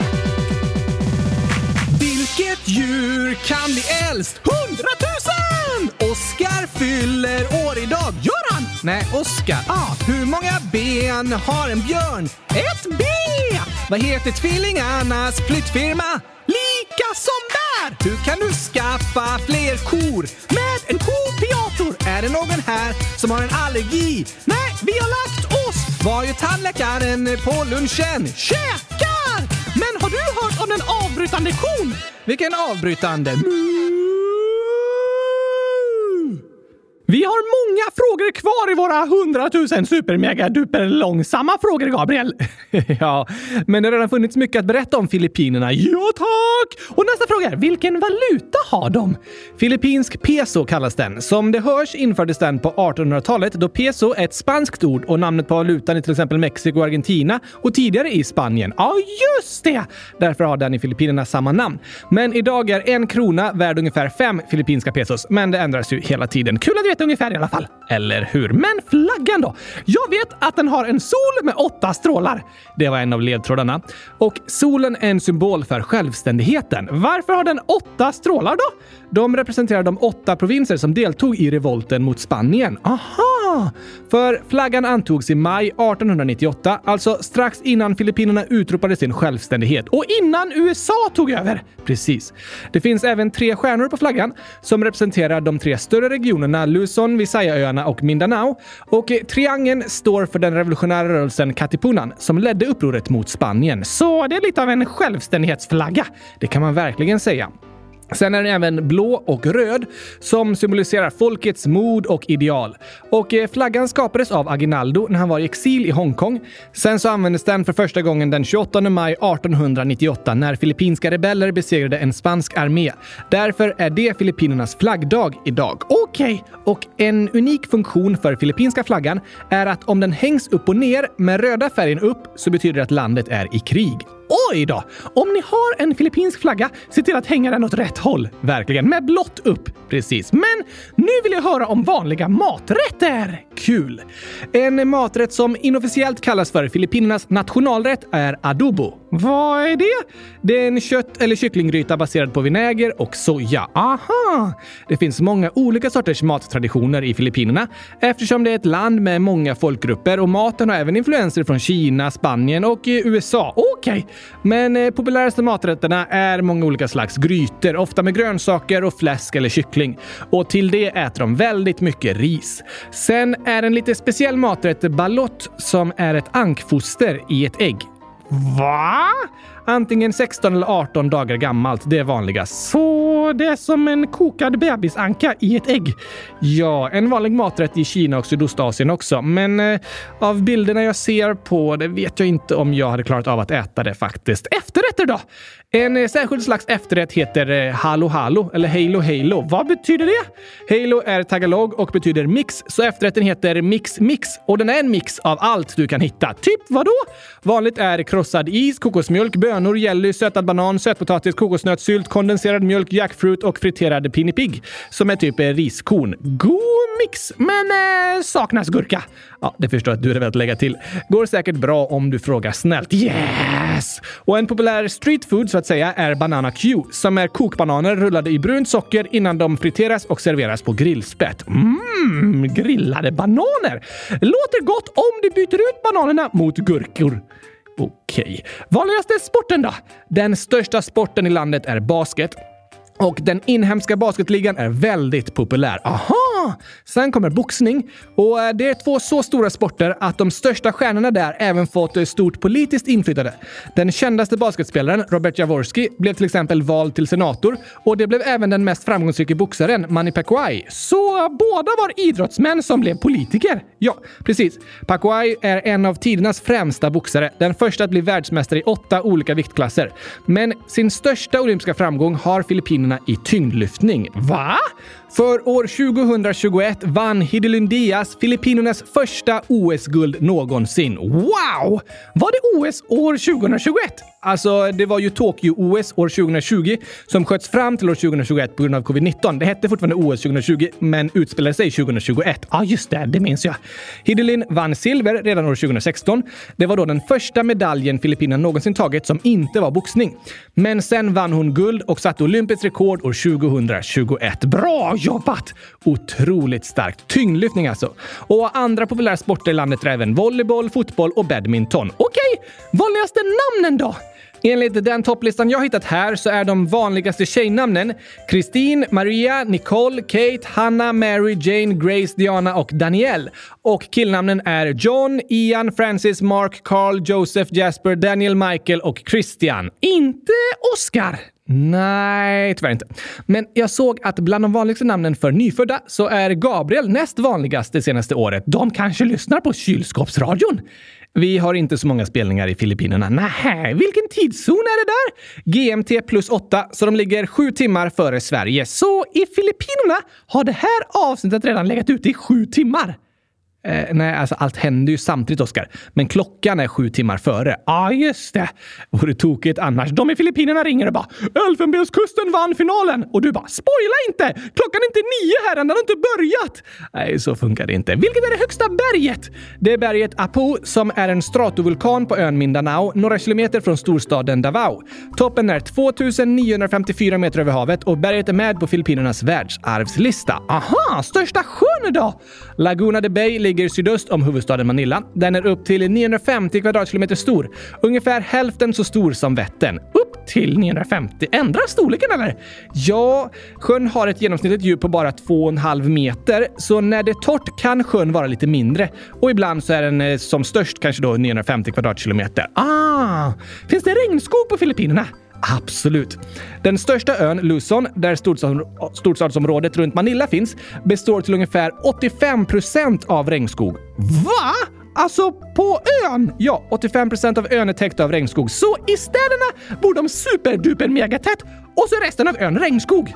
Djur kan bli äldst? Hundratusen! Oskar fyller år idag. Gör han? Nej, Oskar. Ah, hur många ben har en björn? Ett B! Vad heter tvillingarnas flyttfirma? Lika som där! Hur kan du skaffa fler kor? Med en kopiator! Är det någon här som har en allergi? Nej, vi har lagt oss! Var ju tandläkaren på lunchen? Käkar! Har du hört om den avbrytande kon? Vilken avbrytande? Vi har många frågor kvar i våra hundratusen supermega-duper långsamma frågor, Gabriel. ja, men det har redan funnits mycket att berätta om Filippinerna. Ja, tack! Och nästa fråga är, vilken valuta har de? Filippinsk peso kallas den. Som det hörs infördes den på 1800-talet då peso är ett spanskt ord och namnet på valutan i till exempel Mexiko och Argentina och tidigare i Spanien. Ja, just det! Därför har den i Filippinerna samma namn. Men idag är en krona värd ungefär fem filippinska pesos, men det ändras ju hela tiden. Kul att veta ungefär i alla fall. Eller hur? Men flaggan då? Jag vet att den har en sol med åtta strålar. Det var en av ledtrådarna. Och solen är en symbol för självständigheten. Varför har den åtta strålar då? De representerar de åtta provinser som deltog i revolten mot Spanien. Aha! För flaggan antogs i maj 1898, alltså strax innan Filippinerna utropade sin självständighet. Och innan USA tog över! Precis. Det finns även tre stjärnor på flaggan som representerar de tre större regionerna Luzon, Visayaöarna och Mindanao. Och eh, triangeln står för den revolutionära rörelsen Katipunan som ledde upproret mot Spanien. Så det är lite av en självständighetsflagga. Det kan man verkligen säga. Sen är den även blå och röd som symboliserar folkets mod och ideal. Och eh, flaggan skapades av Aguinaldo när han var i exil i Hongkong. Sen så användes den för första gången den 28 maj 1898 när filippinska rebeller besegrade en spansk armé. Därför är det Filippinernas flaggdag idag. Okej! Okay. Och en unik funktion för filippinska flaggan är att om den hängs upp och ner med röda färgen upp så betyder det att landet är i krig. Oj då! Om ni har en filippinsk flagga, se till att hänga den åt rätt håll. Verkligen, med blått upp. Precis. Men nu vill jag höra om vanliga maträtter. Kul! En maträtt som inofficiellt kallas för Filippinernas nationalrätt är adobo. Vad är det? Det är en kött eller kycklinggryta baserad på vinäger och soja. Aha! Det finns många olika sorters mattraditioner i Filippinerna eftersom det är ett land med många folkgrupper och maten har även influenser från Kina, Spanien och USA. Okej, okay. Men eh, populäraste maträtterna är många olika slags grytor, ofta med grönsaker och fläsk eller kyckling. Och till det äter de väldigt mycket ris. Sen är en lite speciell maträtt balott som är ett ankfoster i ett ägg. Va? Antingen 16 eller 18 dagar gammalt. Det är vanligast. Så det är som en kokad bebisanka i ett ägg? Ja, en vanlig maträtt i Kina och Sydostasien också. Men eh, av bilderna jag ser på det vet jag inte om jag hade klarat av att äta det faktiskt. Efterrätter då? En eh, särskild slags efterrätt heter eh, halo halo eller halo halo. Vad betyder det? Halo är tagalog och betyder mix, så efterrätten heter mix mix och den är en mix av allt du kan hitta. Typ vadå? Vanligt är krossad is, kokosmjölk, bönor, jelly, sötad banan, sötpotatis, kokosnöt, sylt, kondenserad mjölk, jackfruit och friterad pinipig som är typ eh, riskorn. God mix, men eh, saknas gurka. Ja, det förstår jag att du hade velat lägga till. Går säkert bra om du frågar snällt. Yes! Och en populär street food så att säga är Banana Q som är kokbananer rullade i brunt socker innan de friteras och serveras på grillspett. Mmm, grillade bananer! Låter gott om du byter ut bananerna mot gurkor. Okej. Okay. Vanligaste sporten då? Den största sporten i landet är basket. Och den inhemska basketligan är väldigt populär. Aha! Sen kommer boxning. Och eh, det är två så stora sporter att de största stjärnorna där även fått eh, stort politiskt inflytande. Den kändaste basketspelaren, Robert Jaworski, blev till exempel vald till senator och det blev även den mest framgångsrika boxaren, Manny Pacquiao. Så båda var idrottsmän som blev politiker? Ja, precis. Pacquiao är en av tidernas främsta boxare, den första att bli världsmästare i åtta olika viktklasser. Men sin största olympiska framgång har Filippinerna Filippinerna i tyngdlyftning. Va? För år 2021 vann Hidelundias Diaz Filippinernas första OS-guld någonsin. Wow! Var det OS år 2021? Alltså, det var ju Tokyo-OS år 2020 som sköts fram till år 2021 på grund av covid-19. Det hette fortfarande OS 2020, men utspelade sig 2021. Ja, just det. Det minns jag. Hidelin vann silver redan år 2016. Det var då den första medaljen Filippinerna någonsin tagit som inte var boxning. Men sen vann hon guld och satte olympiskt rekord år 2021. Bra jobbat! Otroligt starkt. Tyngdlyftning alltså. Och andra populära sporter i landet är även volleyboll, fotboll och badminton. Okej, vanligaste namnen då? Enligt den topplistan jag hittat här så är de vanligaste tjejnamnen Kristin, Maria, Nicole, Kate, Hanna, Mary, Jane, Grace, Diana och Danielle. Och killnamnen är John, Ian, Francis, Mark, Carl, Joseph, Jasper, Daniel, Michael och Christian. Inte Oscar! Nej, tyvärr inte. Men jag såg att bland de vanligaste namnen för nyfödda så är Gabriel näst vanligast det senaste året. De kanske lyssnar på kylskåpsradion? Vi har inte så många spelningar i Filippinerna. Nej, vilken tidszon är det där? GMT plus 8, så de ligger sju timmar före Sverige. Så i Filippinerna har det här avsnittet redan legat ute i sju timmar. Eh, nej, alltså allt händer ju samtidigt, Oskar. Men klockan är sju timmar före. Ja, ah, just det. Vore tokigt annars. De i Filippinerna ringer och bara “Elfenbenskusten vann finalen!” och du bara “Spoila inte! Klockan är inte nio här än, den har inte börjat!” Nej, så funkar det inte. Vilket är det högsta berget? Det är berget Apu som är en stratovulkan på ön Mindanao, några kilometer från storstaden Davao. Toppen är 2954 meter över havet och berget är med på Filippinernas världsarvslista. Aha, största sjön då? Laguna de Bay ligger sydöst om huvudstaden Manila. Den är upp till 950 kvadratkilometer stor. Ungefär hälften så stor som Vättern. Upp till 950. Ändras storleken eller? Ja, sjön har ett genomsnittligt djup på bara 2,5 meter, så när det är torrt kan sjön vara lite mindre. Och ibland så är den eh, som störst kanske då 950 kvadratkilometer. Ah! Finns det regnskog på Filippinerna? Absolut. Den största ön, Luzon, där storstadsområdet runt Manila finns, består till ungefär 85 procent av regnskog. Va? Alltså på ön? Ja, 85 procent av ön är täckt av regnskog. Så i städerna bor de superduper megatätt och så är resten av ön regnskog.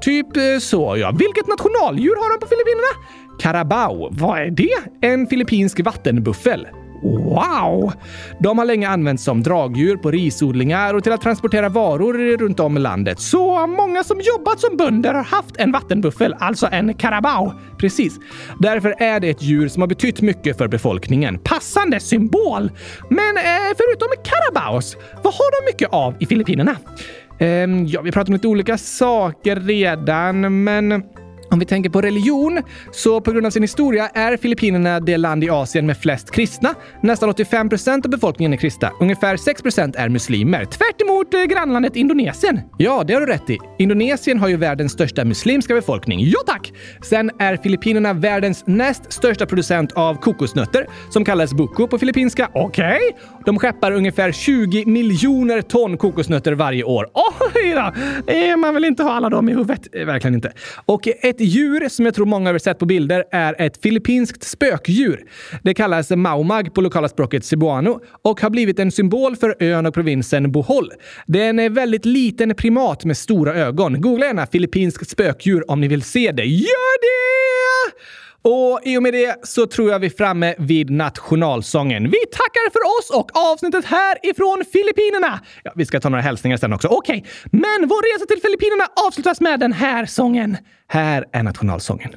Typ eh, så, ja. Vilket nationaldjur har de på Filippinerna? Carabao. Vad är det? En filippinsk vattenbuffel. Wow! De har länge använts som dragdjur på risodlingar och till att transportera varor runt om i landet. Så många som jobbat som bönder har haft en vattenbuffel, alltså en carabao. Precis. Därför är det ett djur som har betytt mycket för befolkningen. Passande symbol! Men eh, förutom carabaos, vad har de mycket av i Filippinerna? Eh, ja, vi pratar om lite olika saker redan, men om vi tänker på religion, så på grund av sin historia är Filippinerna det land i Asien med flest kristna. Nästan 85 procent av befolkningen är kristna. Ungefär 6 procent är muslimer. Tvärt emot eh, grannlandet Indonesien. Ja, det har du rätt i. Indonesien har ju världens största muslimska befolkning. Ja tack! Sen är Filippinerna världens näst största producent av kokosnötter, som kallas buko på filippinska. Okej? Okay. De skeppar ungefär 20 miljoner ton kokosnötter varje år. Oj då! Man vill inte ha alla dem i huvudet. Eh, verkligen inte. Och ett ett djur som jag tror många har sett på bilder är ett filippinskt spökdjur. Det kallas maumag på lokala språket cebuano och har blivit en symbol för ön och provinsen Bohol. Det är en väldigt liten primat med stora ögon. Googla gärna filippinskt spökdjur om ni vill se det. Gör det! Och i och med det så tror jag vi är framme vid nationalsången. Vi tackar för oss och avsnittet här ifrån Filippinerna. Ja, vi ska ta några hälsningar sen också. Okej, okay. men vår resa till Filippinerna avslutas med den här sången. Här är nationalsången.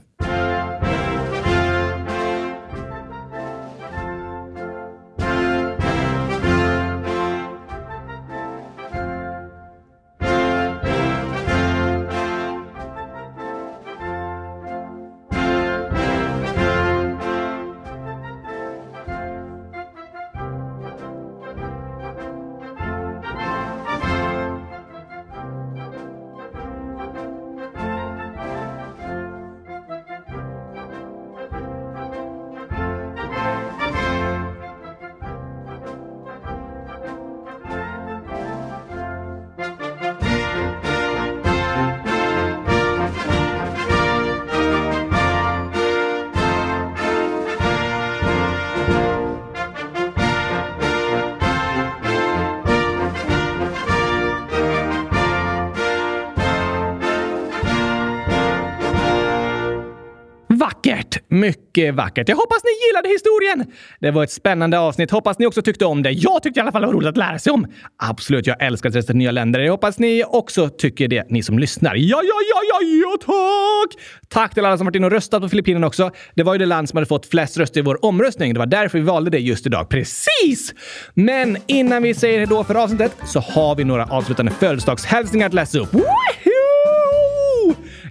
Mycket vackert. Jag hoppas ni gillade historien. Det var ett spännande avsnitt. Hoppas ni också tyckte om det. Jag tyckte i alla fall det var roligt att lära sig om. Absolut, jag älskar att testa nya länder. Jag hoppas ni också tycker det, ni som lyssnar. Ja, ja, ja, ja, ja, tack! Tack till alla som varit inne och röstat på Filippinerna också. Det var ju det land som hade fått flest röster i vår omröstning. Det var därför vi valde det just idag. Precis! Men innan vi säger då för avsnittet så har vi några avslutande födelsedagshälsningar att läsa upp. Woohoo!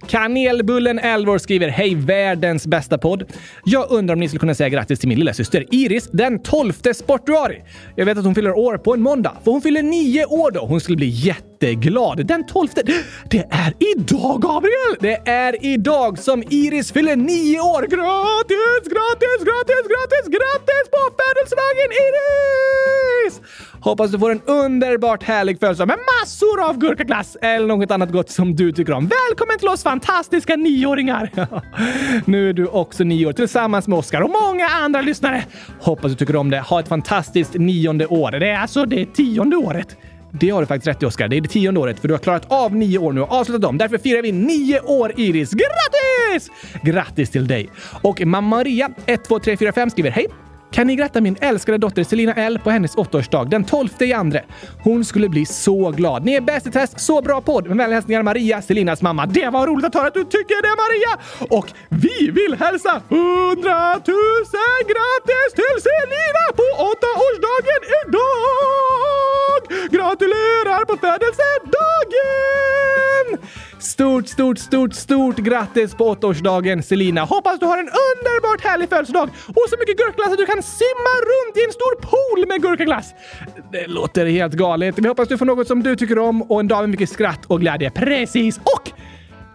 Kanelbullen 11 år skriver Hej världens bästa podd. Jag undrar om ni skulle kunna säga grattis till min lilla syster Iris den 12 sportuari. Jag vet att hon fyller år på en måndag, för hon fyller nio år då. Hon skulle bli jätteglad. Den 12. Det är idag, Gabriel! Det är idag som Iris fyller nio år. Grattis, grattis, grattis, grattis, grattis på födelsedagen Iris! Hoppas du får en underbart härlig födelsedag med massor av gurkaglass eller något annat gott som du tycker om. Välkommen till oss fantastiska nioåringar! nu är du också nio år tillsammans med Oskar och många andra lyssnare. Hoppas du tycker om det. Ha ett fantastiskt nionde år. Det är alltså det tionde året. Det har du faktiskt rätt i, Oskar. Det är det tionde året, för du har klarat av nio år nu och avslutat dem. Därför firar vi nio år, Iris. Grattis! Grattis till dig! Och mamma Maria, 1, 2, 3, 4, 5 skriver Hej! Kan ni gratta min älskade dotter Selina L på hennes åttaårsdag den 12 i andra? Hon skulle bli så glad. Ni är bäst i test, så bra podd! Med vänliga hälsningar Maria, Selinas mamma. Det var roligt att höra att du tycker det Maria! Och vi vill hälsa 100 000 grattis till Selina på åttaårsdagen Stort, stort, stort, grattis på åttaårsdagen Selina! Hoppas du har en underbart härlig födelsedag och så mycket gurkaglass att du kan simma runt i en stor pool med gurkaglass! Det låter helt galet. Vi hoppas du får något som du tycker om och en dag med mycket skratt och glädje. Precis! Och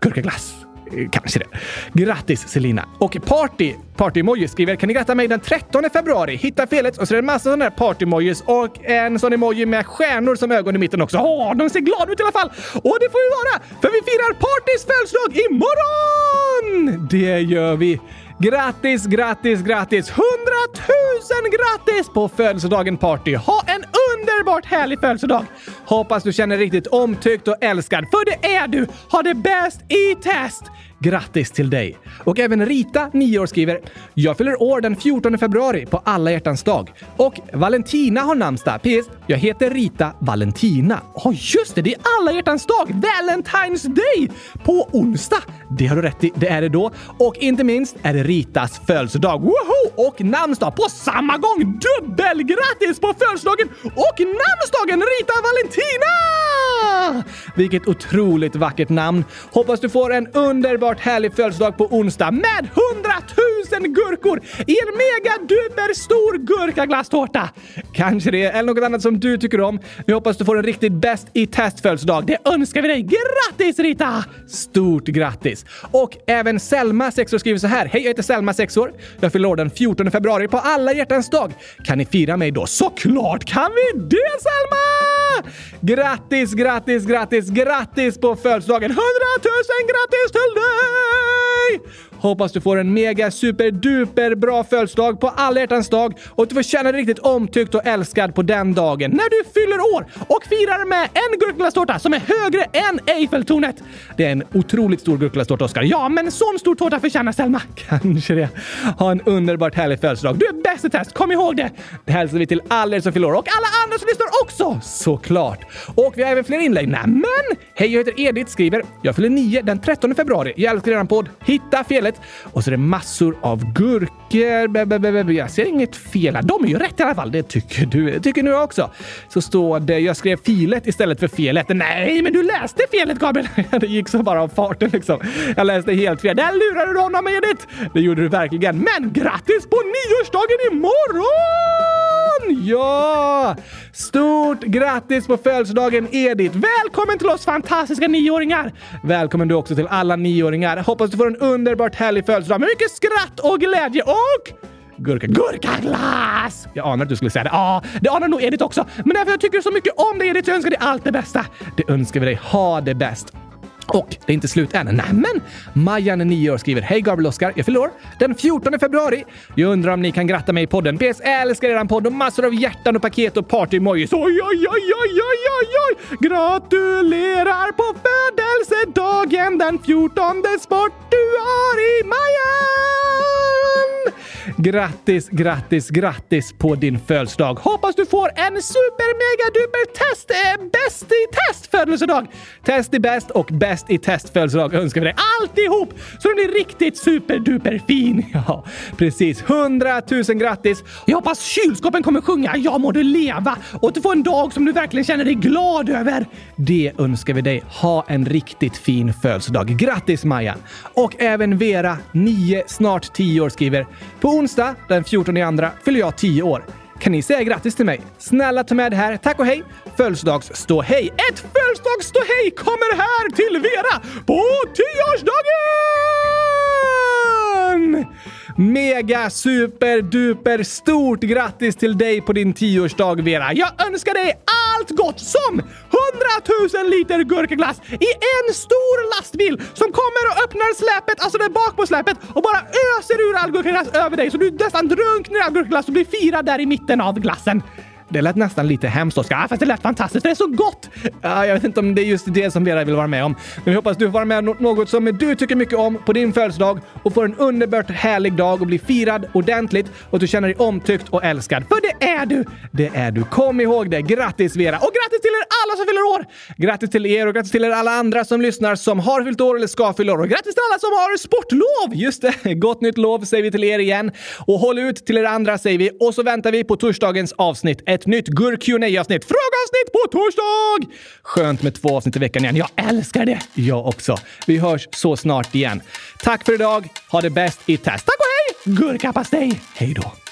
gurkaglass! Kanske det. Grattis Selina! Och Party, Party-emoji skriver “Kan ni gratta mig den 13 februari? Hitta felet” och så är det en massa sådana där party-emojis och en sån emoji med stjärnor som ögon i mitten också. Åh, de ser glada ut i alla fall! Och det får vi vara, för vi firar Partys födelsedag imorgon! Det gör vi! Grattis, grattis, grattis! Hundratusen grattis på födelsedagen Party! Ha en underbart härlig födelsedag! Hoppas du känner dig riktigt omtyckt och älskad, för det är du! Ha det bäst i test! Grattis till dig! Och även Rita, 9 år, skriver “Jag fyller år den 14 februari på alla hjärtans dag. Och Valentina har namnsdag. PS. Jag heter Rita Valentina. Ja, oh, just det! Det är alla hjärtans dag! Valentine's Day! På onsdag! Det har du rätt i. Det är det då. Och inte minst är det Ritas födelsedag. Woho! Och namnsdag på samma gång! Dubbelgrattis på födelsedagen och namnsdagen Rita Valentina! Vilket otroligt vackert namn. Hoppas du får en underbar underbart härlig födelsedag på onsdag med 100 000 gurkor i en mega duper stor gurkaglasstårta. Kanske det, eller något annat som du tycker om. Vi hoppas du får en riktigt bäst i test födelsedag. Det önskar vi dig. Grattis Rita! Stort grattis! Och även Selma, 6 år, skriver så här. Hej, jag heter Selma, 6 år. Jag fyller år den 14 februari på alla hjärtans dag. Kan ni fira mig då? Såklart kan vi det Selma! Grattis, grattis, grattis, grattis på födelsedagen! 100 000 grattis till dig! Bye. Hoppas du får en mega super duper bra födelsedag på alla hjärtans dag och att du får känna dig riktigt omtyckt och älskad på den dagen när du fyller år och firar med en gurkaglasstårta som är högre än Eiffeltornet. Det är en otroligt stor gurkaglasstårta, Oskar. Ja, men sån stor tårta förtjänar Selma. Kanske det. Ha en underbart härlig födelsedag. Du är bäst i test, kom ihåg det! Det hälsar vi till alla er som fyller år och alla andra som lyssnar också, såklart. Och vi har även fler inlägg. Nämen! Hej, jag heter Edith, skriver. Jag fyller nio den 13 februari. Jag älskar eran podd. Hitta felet och så är det massor av gurkor. Jag ser inget fel här. De är ju rätt i alla fall. Det tycker du. Det tycker nu också. Så står det jag skrev filet istället för felet. Nej, men du läste felet Gabriel. det gick så bara av farten liksom. Jag läste helt fel. Där lurade du honom Edith. Det gjorde du verkligen. Men grattis på nioårsdagen imorgon! Ja! Stort grattis på födelsedagen Edith! Välkommen till oss fantastiska nioåringar! Välkommen du också till alla nioåringar. Hoppas du får en underbart härlig födelsedag med mycket skratt och glädje och Gurka, gurkaglass! Jag anar att du skulle säga det. Ja, det anar nog Edith också. Men därför jag tycker så mycket om dig Edith, så jag önskar dig allt det bästa. Det önskar vi dig. Ha det bäst. Och det är inte slut än. Nämen! Majan, 9 år, skriver Hej Gabriel Oskar, jag fyller år den 14 februari. Jag undrar om ni kan gratta mig i podden. PS älskar eran podd och massor av hjärtan och paket och party-emojis. Oj, oj, oj, oj, oj, oj, oj! Gratulerar på födelsedagen den 14 sportuari, Majan! Grattis, grattis, grattis på din födelsedag! Hoppas du får en super mega duper test eh, bäst i test födelsedag! Test i bäst och bäst i test födelsedag önskar vi dig alltihop så du blir riktigt superduper fin! Ja, precis. Hundratusen grattis! Jag hoppas kylskåpen kommer sjunga “Jag må du leva” och att du får en dag som du verkligen känner dig glad över. Det önskar vi dig. Ha en riktigt fin födelsedag. Grattis Maja! Och även Vera, 9, snart 10 år, skriver “På onsdag den 14 andra fyller jag 10 år. Kan ni säga grattis till mig? Snälla ta med det här. Tack och hej! Födelsedagsståhej! Ett födelsedagsståhej kommer här till Vera på tioårsdagen! Mega super duper stort grattis till dig på din tioårsdag Vera! Jag önskar dig allt gott som 100 000 liter gurkaglass i en stor lastbil som kommer och öppnar släpet, alltså där bak på släpet och bara öser ur all gurkaglass över dig så du nästan drunknar i all gurkaglass och blir firad där i mitten av glassen. Det lät nästan lite hemskt, Oskar. Ah, fast det lät fantastiskt, för det är så gott! Ja, jag vet inte om det är just det som Vera vill vara med om. Men vi hoppas du får vara med om något som du tycker mycket om på din födelsedag och får en underbart härlig dag och blir firad ordentligt och att du känner dig omtyckt och älskad. För det är du! Det är du. Kom ihåg det. Grattis Vera! Och grattis till er alla som fyller år! Grattis till er och grattis till er alla andra som lyssnar som har fyllt år eller ska fylla år. Och grattis till alla som har sportlov! Just det, gott nytt lov säger vi till er igen. Och håll ut till er andra säger vi. Och så väntar vi på torsdagens avsnitt. Ett nytt gur qa avsnitt Frågeavsnitt på torsdag! Skönt med två avsnitt i veckan igen. Jag älskar det! Jag också. Vi hörs så snart igen. Tack för idag. Ha det bäst i test. Tack och hej! Gurkapastej! Hej då!